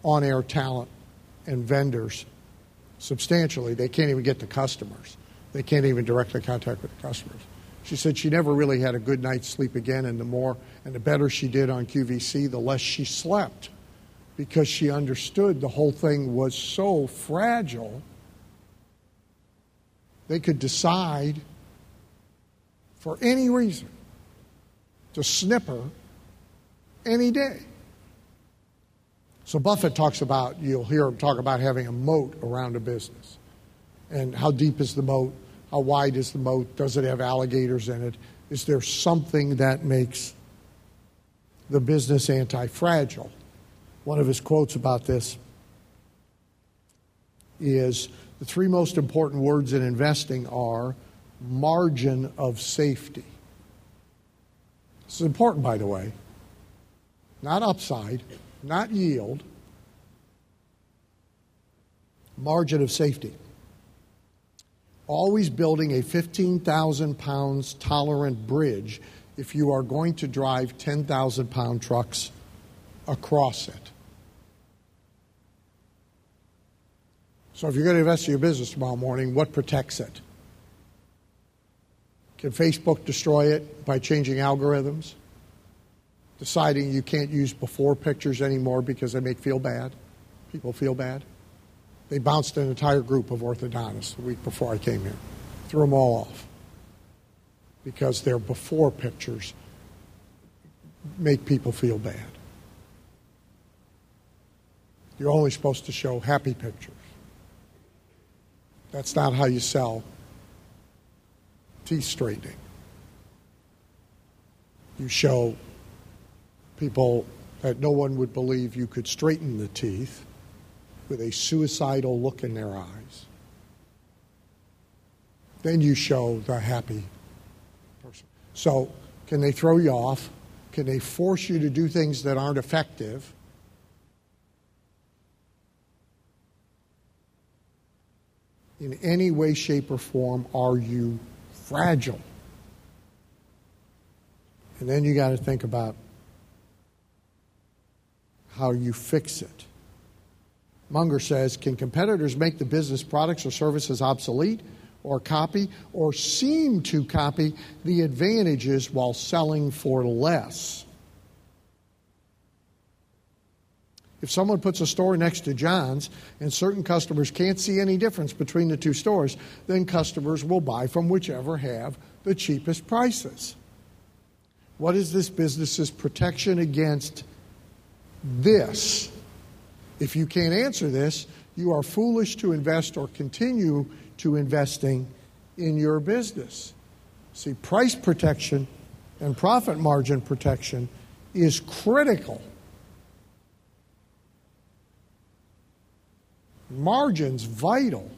on air talent and vendors substantially. They can't even get to customers, they can't even directly contact with the customers. She said she never really had a good night's sleep again, and the more and the better she did on QVC, the less she slept because she understood the whole thing was so fragile. They could decide for any reason to snip her any day. So Buffett talks about, you'll hear him talk about having a moat around a business. And how deep is the moat? How wide is the moat? Does it have alligators in it? Is there something that makes the business anti fragile? One of his quotes about this is the three most important words in investing are margin of safety. This is important, by the way. Not upside, not yield, margin of safety. Always building a 15,000 pounds tolerant bridge if you are going to drive 10,000 pound trucks across it. So if you're going to invest in your business tomorrow morning, what protects it? Can Facebook destroy it by changing algorithms? Deciding you can't use before pictures anymore because they make feel bad? People feel bad? They bounced an entire group of orthodontists the week before I came here, threw them all off because their before pictures make people feel bad. You're only supposed to show happy pictures. That's not how you sell teeth straightening. You show people that no one would believe you could straighten the teeth with a suicidal look in their eyes. Then you show the happy person. So, can they throw you off? Can they force you to do things that aren't effective? in any way, shape, or form are you fragile? And then you got to think about how you fix it. Munger says Can competitors make the business products or services obsolete or copy or seem to copy the advantages while selling for less? If someone puts a store next to John's and certain customers can't see any difference between the two stores, then customers will buy from whichever have the cheapest prices. What is this business's protection against this? If you can't answer this, you are foolish to invest or continue to investing in your business. See, price protection and profit margin protection is critical Margins vital.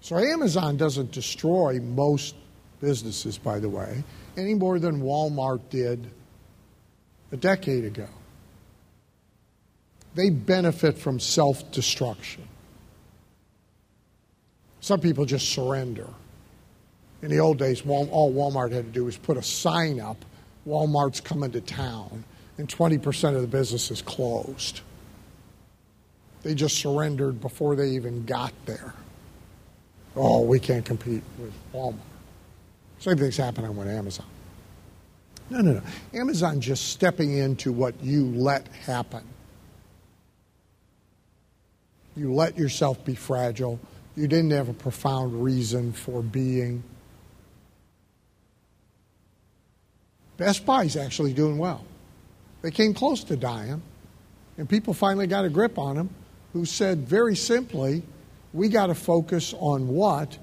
So Amazon doesn't destroy most businesses, by the way, any more than Walmart did a decade ago. They benefit from self destruction. Some people just surrender. In the old days, all Walmart had to do was put a sign up Walmart's coming to town and 20% of the businesses closed. They just surrendered before they even got there. Oh, we can't compete with Walmart. Same thing's happening with Amazon. No, no, no. Amazon just stepping into what you let happen. You let yourself be fragile. You didn't have a profound reason for being. Best Buy's actually doing well. They came close to dying, and people finally got a grip on them who said very simply, we got to focus on what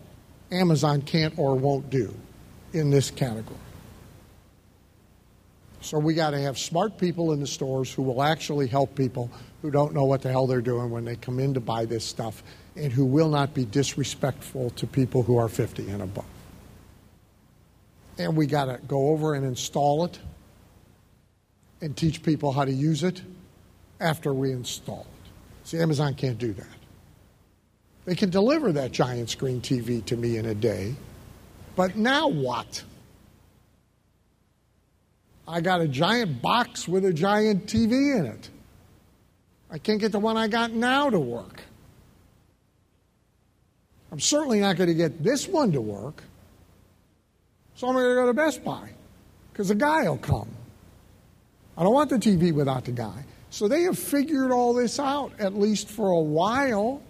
Amazon can't or won't do in this category. So we got to have smart people in the stores who will actually help people who don't know what the hell they're doing when they come in to buy this stuff and who will not be disrespectful to people who are 50 and above. And we got to go over and install it and teach people how to use it after we install it. See, Amazon can't do that. They can deliver that giant screen TV to me in a day, but now what? I got a giant box with a giant TV in it. I can't get the one I got now to work. I'm certainly not going to get this one to work. So I'm going to go to Best Buy because the guy will come. I don't want the TV without the guy. So they have figured all this out, at least for a while.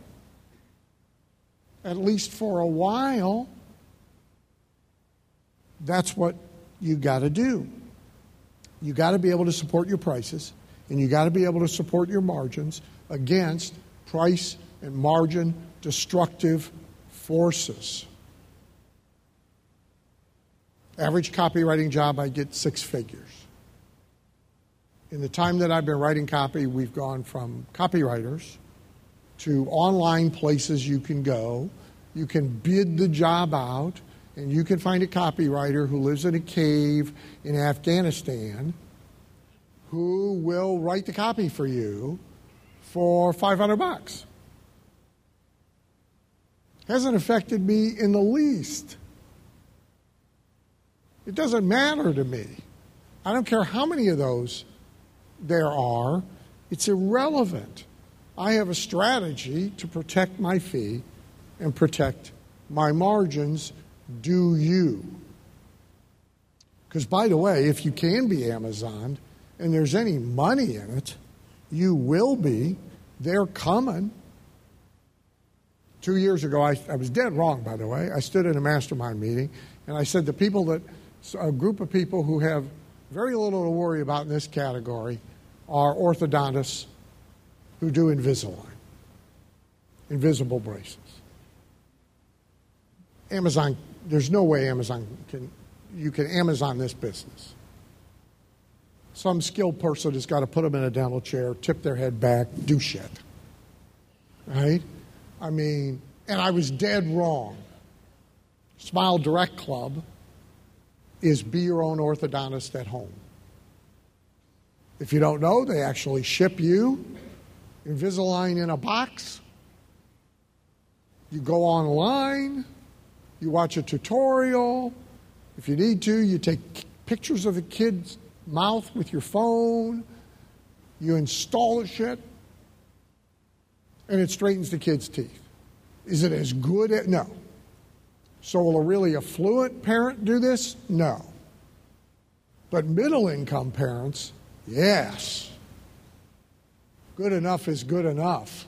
At least for a while. That's what you got to do. You got to be able to support your prices, and you got to be able to support your margins against price and margin destructive forces. Average copywriting job, I get six figures. In the time that I've been writing copy, we've gone from copywriters to online places you can go. You can bid the job out, and you can find a copywriter who lives in a cave in Afghanistan who will write the copy for you for 500 bucks. Hasn't affected me in the least. It doesn't matter to me. I don't care how many of those there are, it's irrelevant. I have a strategy to protect my fee and protect my margins. Do you? Because, by the way, if you can be Amazon and there's any money in it, you will be. They're coming. Two years ago, I, I was dead wrong, by the way. I stood in a mastermind meeting and I said the people that, a group of people who have very little to worry about in this category are orthodontists who do Invisalign, invisible braces. Amazon, there's no way Amazon can, you can Amazon this business. Some skilled person has got to put them in a dental chair, tip their head back, do shit. Right? I mean, and I was dead wrong. Smile Direct Club is be your own orthodontist at home. If you don't know, they actually ship you Invisalign in a box. You go online, you watch a tutorial. If you need to, you take pictures of the kid's mouth with your phone. You install the shit, and it straightens the kid's teeth. Is it as good as. No. So, will a really affluent parent do this? No. But middle income parents, yes. Good enough is good enough.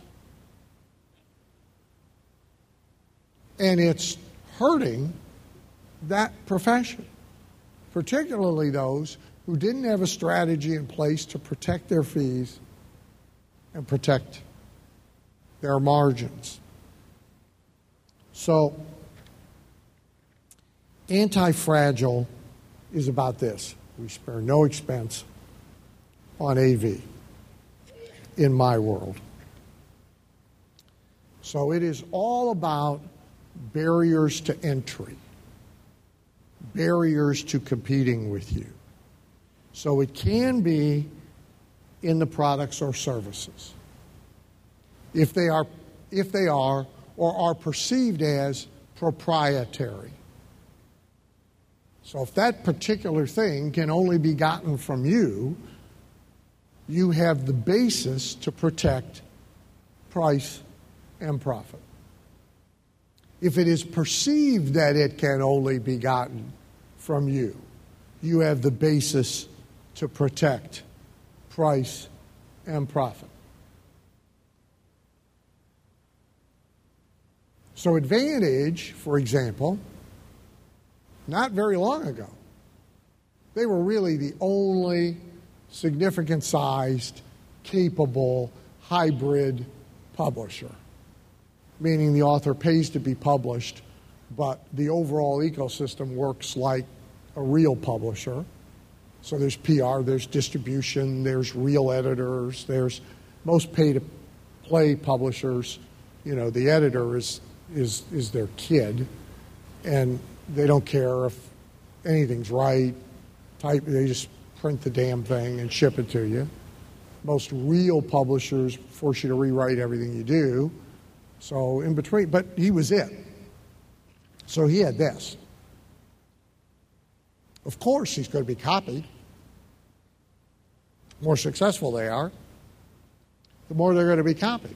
And it's hurting that profession, particularly those who didn't have a strategy in place to protect their fees and protect their margins. So, anti fragile is about this we spare no expense on AV in my world. So, it is all about barriers to entry, barriers to competing with you. So, it can be in the products or services. If they are, if they are or are perceived as proprietary. So if that particular thing can only be gotten from you, you have the basis to protect price and profit. If it is perceived that it can only be gotten from you, you have the basis to protect price and profit. So, Advantage, for example, not very long ago, they were really the only significant sized, capable, hybrid publisher, meaning the author pays to be published, but the overall ecosystem works like a real publisher. So there's PR, there's distribution, there's real editors, there's most pay to play publishers. You know, the editor is, is, is their kid, and they don't care if anything's right. Type, they just print the damn thing and ship it to you. Most real publishers force you to rewrite everything you do. So in between, but he was it. So he had this. Of course, he's going to be copied. The more successful they are, the more they're going to be copied.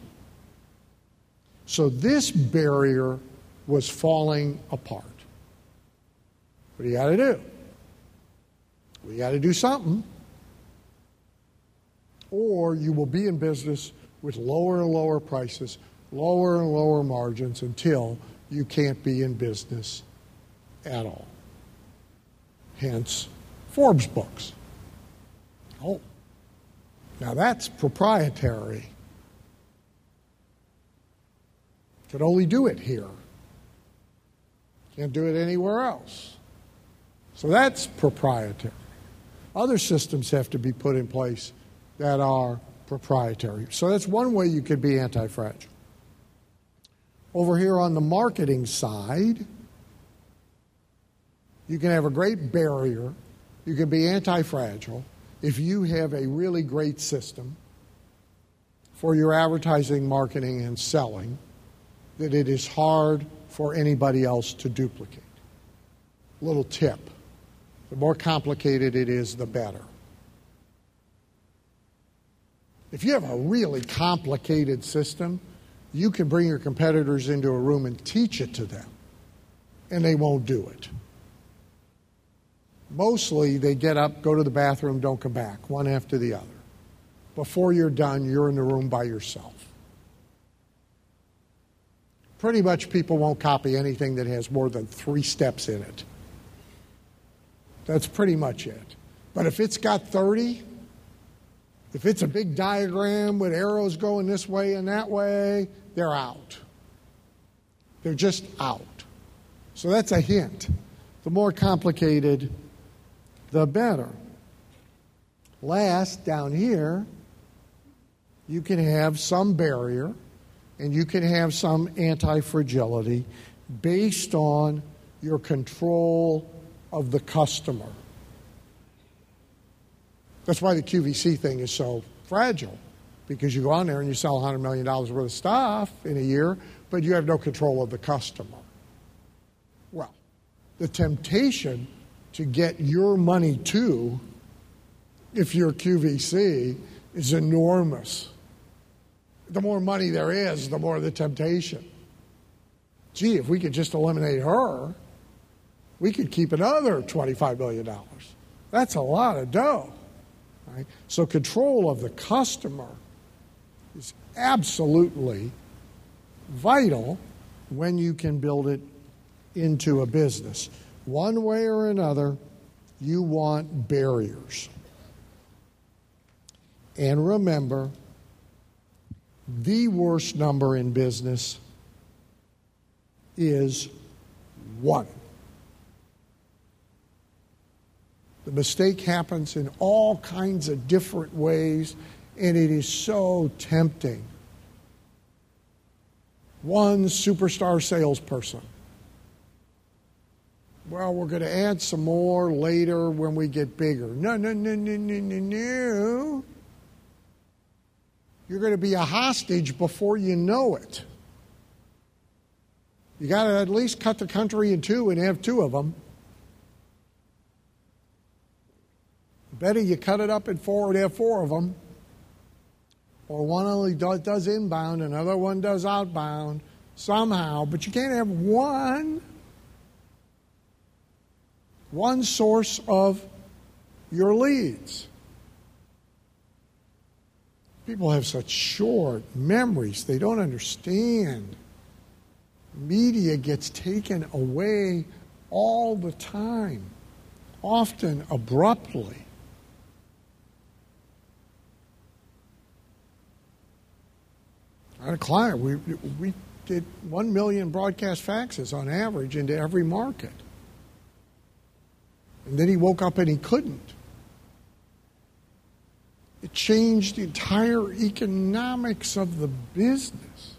So this barrier was falling apart. What do you got to do? We got to do something. Or you will be in business with lower and lower prices, lower and lower margins until you can't be in business at all. Hence, Forbes books. Oh, now that's proprietary. Could only do it here. Can't do it anywhere else. So that's proprietary. Other systems have to be put in place that are proprietary. So that's one way you could be anti fragile. Over here on the marketing side, you can have a great barrier. You can be anti fragile if you have a really great system for your advertising, marketing, and selling that it is hard for anybody else to duplicate. Little tip the more complicated it is, the better. If you have a really complicated system, you can bring your competitors into a room and teach it to them, and they won't do it. Mostly, they get up, go to the bathroom, don't come back, one after the other. Before you're done, you're in the room by yourself. Pretty much people won't copy anything that has more than three steps in it. That's pretty much it. But if it's got 30, if it's a big diagram with arrows going this way and that way, they're out. They're just out. So that's a hint. The more complicated, the better. Last, down here, you can have some barrier and you can have some anti fragility based on your control of the customer. That's why the QVC thing is so fragile, because you go on there and you sell $100 million worth of stuff in a year, but you have no control of the customer. Well, the temptation to get your money too, if you're QVC, is enormous. The more money there is, the more the temptation. Gee, if we could just eliminate her, we could keep another $25 million. That's a lot of dough. Right? So, control of the customer is absolutely vital when you can build it into a business. One way or another, you want barriers. And remember, the worst number in business is one. The mistake happens in all kinds of different ways, and it is so tempting. One superstar salesperson. Well, we're going to add some more later when we get bigger. No, no, no, no, no, no, no. You're going to be a hostage before you know it. You got to at least cut the country in two and have two of them. Better you cut it up in four and have four of them. Or one only does inbound, another one does outbound somehow, but you can't have one. One source of your leads. People have such short memories, they don't understand. Media gets taken away all the time, often abruptly. Had a client, we, we did 1 million broadcast faxes on average into every market. And then he woke up and he couldn't. It changed the entire economics of the business.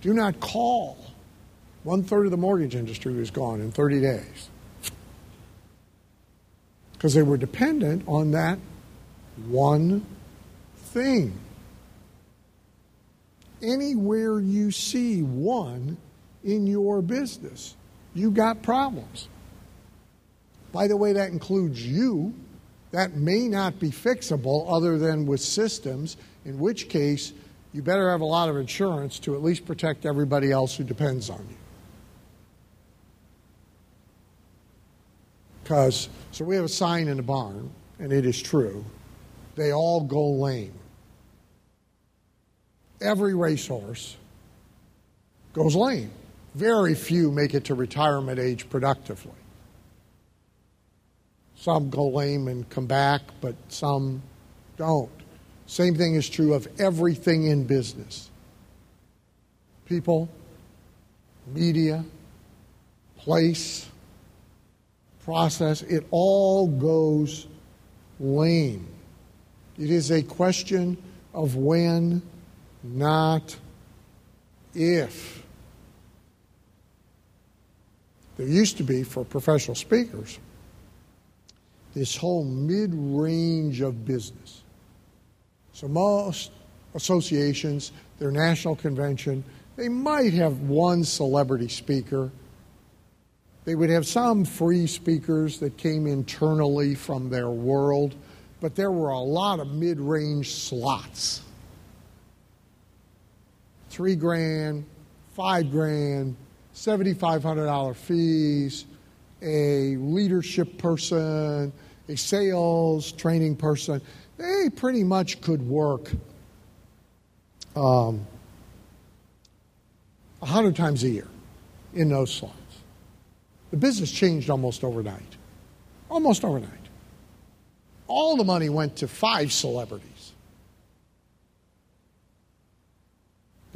Do not call. One third of the mortgage industry was gone in 30 days because they were dependent on that one thing. Anywhere you see one in your business, you got problems. By the way, that includes you. That may not be fixable other than with systems, in which case you better have a lot of insurance to at least protect everybody else who depends on you. Because, so we have a sign in the barn, and it is true. They all go lame. Every racehorse goes lame. Very few make it to retirement age productively. Some go lame and come back, but some don't. Same thing is true of everything in business people, media, place, process, it all goes lame. It is a question of when, not if. There used to be, for professional speakers, this whole mid range of business. So, most associations, their national convention, they might have one celebrity speaker they would have some free speakers that came internally from their world, but there were a lot of mid range slots. Three grand, five grand, $7,500 fees, a leadership person, a sales training person. They pretty much could work um, 100 times a year in those slots. The business changed almost overnight. Almost overnight. All the money went to five celebrities.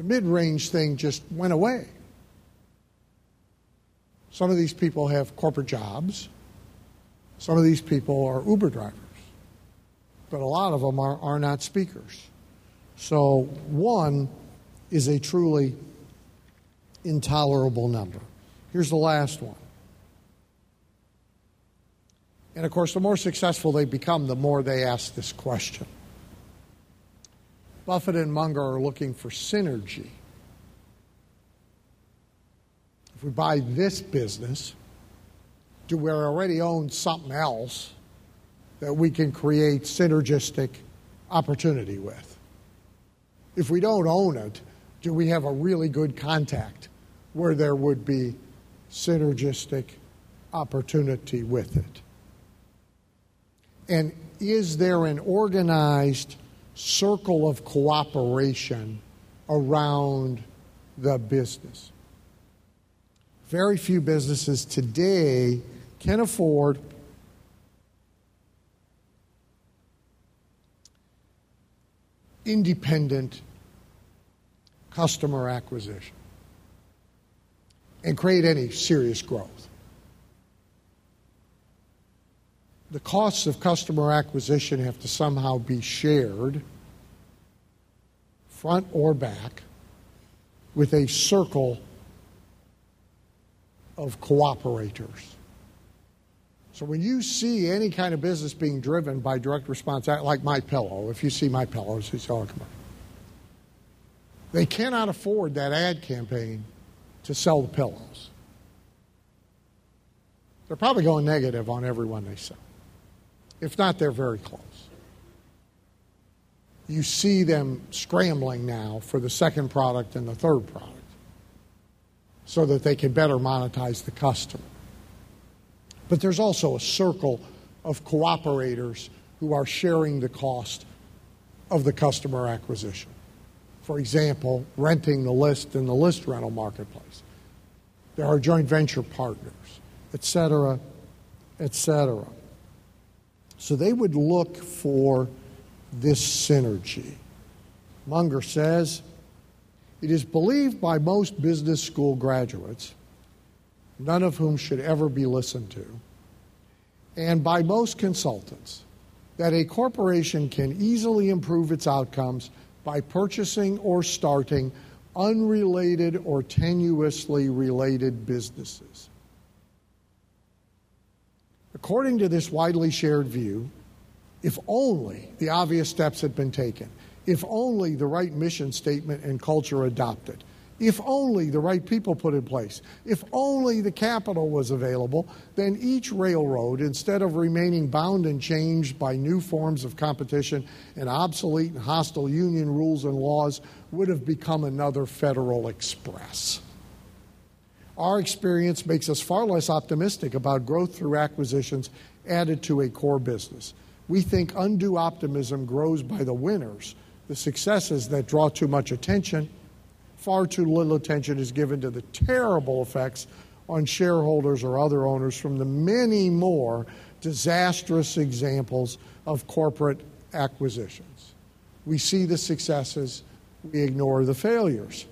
The mid range thing just went away. Some of these people have corporate jobs. Some of these people are Uber drivers. But a lot of them are, are not speakers. So one is a truly intolerable number. Here's the last one. And of course, the more successful they become, the more they ask this question. Buffett and Munger are looking for synergy. If we buy this business, do we already own something else that we can create synergistic opportunity with? If we don't own it, do we have a really good contact where there would be synergistic opportunity with it? And is there an organized circle of cooperation around the business? Very few businesses today can afford independent customer acquisition and create any serious growth. The costs of customer acquisition have to somehow be shared, front or back, with a circle of cooperators. So when you see any kind of business being driven by direct response, like My Pillow, if you see My Pillows, "Oh, come on." They cannot afford that ad campaign to sell the pillows. They're probably going negative on every one they sell. If not, they're very close. You see them scrambling now for the second product and the third product so that they can better monetize the customer. But there's also a circle of cooperators who are sharing the cost of the customer acquisition. For example, renting the list in the list rental marketplace. There are joint venture partners, et cetera, et cetera. So they would look for this synergy. Munger says it is believed by most business school graduates, none of whom should ever be listened to, and by most consultants, that a corporation can easily improve its outcomes by purchasing or starting unrelated or tenuously related businesses. According to this widely shared view, if only the obvious steps had been taken, if only the right mission statement and culture adopted, if only the right people put in place, if only the capital was available, then each railroad, instead of remaining bound and changed by new forms of competition and obsolete and hostile union rules and laws, would have become another Federal Express. Our experience makes us far less optimistic about growth through acquisitions added to a core business. We think undue optimism grows by the winners, the successes that draw too much attention far too little attention is given to the terrible effects on shareholders or other owners from the many more disastrous examples of corporate acquisitions. We see the successes, we ignore the failures.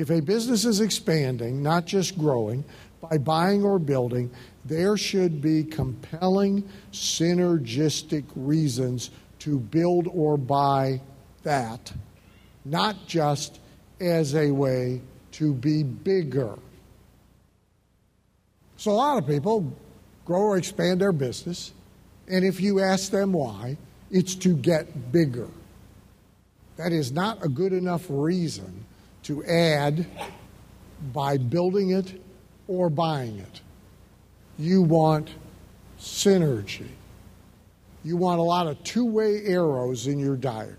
If a business is expanding, not just growing, by buying or building, there should be compelling, synergistic reasons to build or buy that, not just as a way to be bigger. So, a lot of people grow or expand their business, and if you ask them why, it's to get bigger. That is not a good enough reason to add by building it or buying it. You want synergy. You want a lot of two way arrows in your diagram.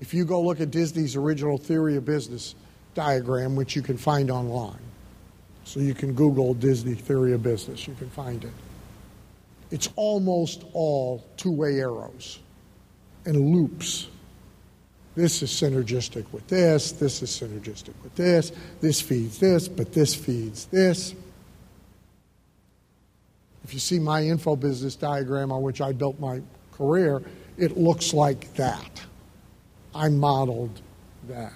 If you go look at Disney's original theory of business diagram, which you can find online, so you can Google Disney theory of business, you can find it. It's almost all two way arrows and loops. This is synergistic with this, this is synergistic with this, this feeds this, but this feeds this. If you see my info business diagram on which I built my career, it looks like that. I modeled that.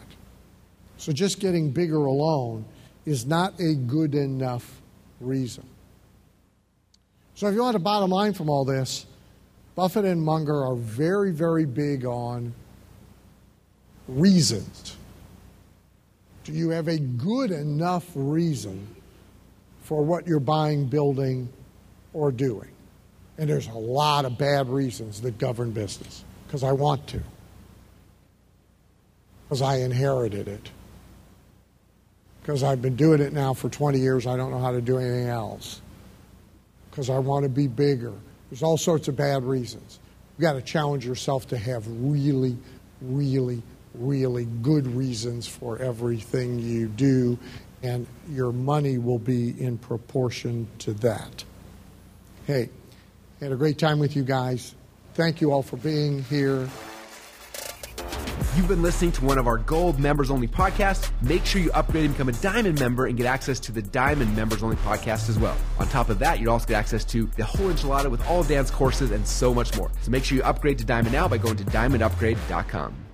So just getting bigger alone is not a good enough reason. So if you want a bottom line from all this, Buffett and Munger are very, very big on reasons. Do you have a good enough reason for what you're buying, building, or doing? And there's a lot of bad reasons that govern business because I want to because I inherited it. Because I've been doing it now for 20 years, I don't know how to do anything else. Because I want to be bigger. There's all sorts of bad reasons. You've got to challenge yourself to have really, really, really good reasons for everything you do, and your money will be in proportion to that. Hey, had a great time with you guys. Thank you all for being here. You've been listening to one of our gold members only podcasts. Make sure you upgrade and become a diamond member and get access to the diamond members only podcast as well. On top of that, you'll also get access to the whole enchilada with all Dan's courses and so much more. So make sure you upgrade to diamond now by going to diamondupgrade.com.